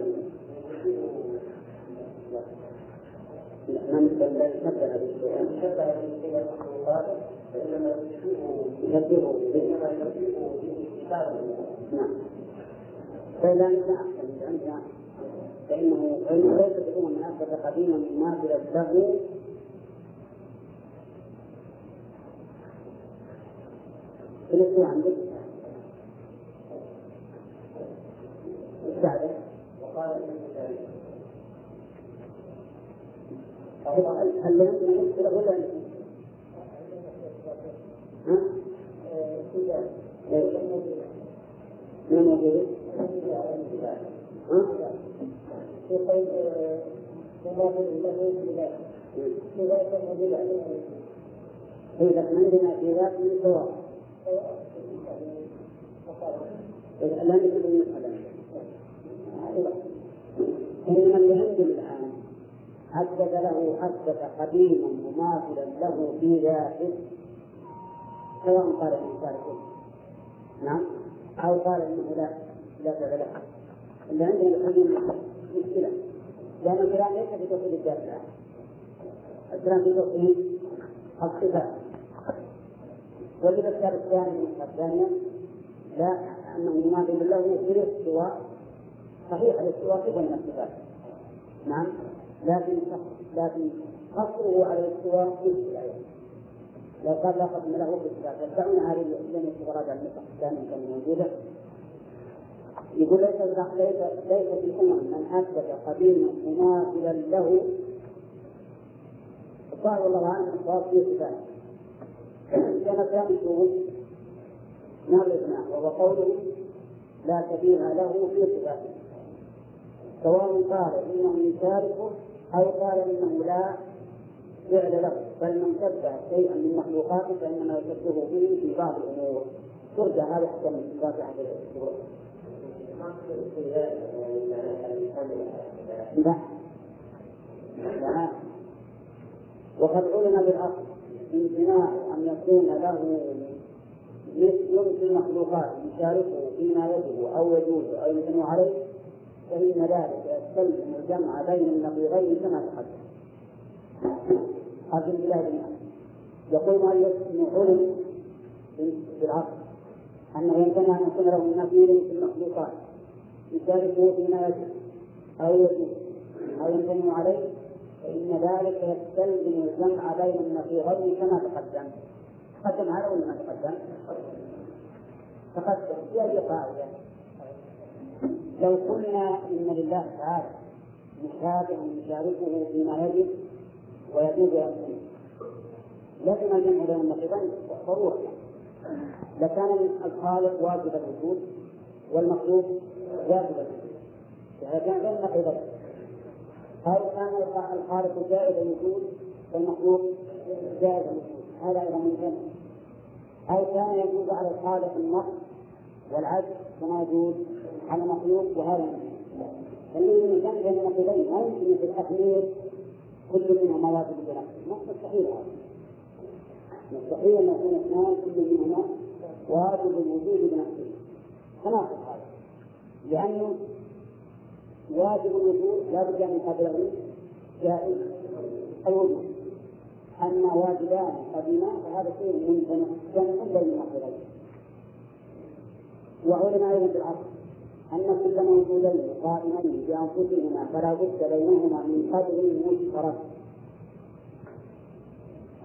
من بل شبه به شيئا شبه به شيئا المخلوقات فانما يشبهه يشبهه انما يشبهه به صفاته نعم فإذا عندنا فإنه فإنه ليس بأمم من أثبت قديما مماثلا له في عندك بعده وقال هل ولا ها؟ من موجود؟ في قول وما في الله في ذلك موجود إذا عندنا في ذات سواء لا نقول المسألة إنما اللي عندهم الآن. حدث له حدث قديما مماثلا له في ذاته سواء قال إنه صالح نعم. أو قال إنه لا لا فعل له اللي عندنا القديم لأن الكلام ليس في توحيد الذات الكلام في توحيد الصفات والإذا الثاني الثانية. لا أنه يماثل له الاستواء صحيح الاستواء صفة من الصفات نعم. لكن لكن قصره على الاستواء في الآيات لو قال لا قسم له في الصفات يدعون هذه لم يكن عن النسخ الثانية كان موجودة. يقول ليس ليس ليس في الأمم من أثبت قديما مماثلا له والصواب والله اعلم الصواب في صفات لأن الكلام يشوف ما بالاجماع وهو قوله لا كبير له في صفاته سواء قال إنه يشاركه أو قال إنه لا فعل له بل من شبه شيئا من مخلوقاته فإنما يشبهه به في بعض الأمور. ترجع هذا حتى من صفات أحد الشروط لا. وقد علم بالأصل. امتناع أن يكون له في المخلوقات يشاركه فيما يجب أو يجوز أو يمتنع عليه فإن ذلك يستلزم الجمع بين النقيضين كما تقدم. عبد الله بن يقول مؤلف انه علم بالعقل أنه يمتنع أن يكون له نظير في المخلوقات. يشاركه فيما يجب أو يجوز. أو يمتنع عليه. فإن ذلك يستلزم الجمع بين النقيضين كما تقدم. تقدم هذا ولا ما تقدم؟ تقدم. في أي قاعدة؟ لو قلنا إن لله تعالى مشابه يشاركه فيما يجب ويجوز ويمتنع لازم الجمع بين النقيضين. ضرورة لكان الخالق واجب الوجود والمخلوق كان بين النقيضين أو كان الخالق جائز الوجود والمخلوق جائز الوجود. هذا أيضا من أو كان يجوز على الخالق النقص والعجز؟ كما يجوز على المخلوق وهذا من جمع بين النقيضين ما يمكن في التحليل كل منهما واجب بنفسه مستحيل هذا؟ مستحيل أن يكون اثنان كل منهما واجب الوجود بنفسه. تناقض هذا. لأنه واجب الوجود لا بد ان يقابله جائز الوجود. أما واجبان قديما فهذا شيء ممتنع جمع بين النقيضين وعلم أيضا بالعقل أن كل موجودين قائمين بأنفسهما فلا بد بينهما من قدر مشترك.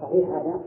صحيح هذا؟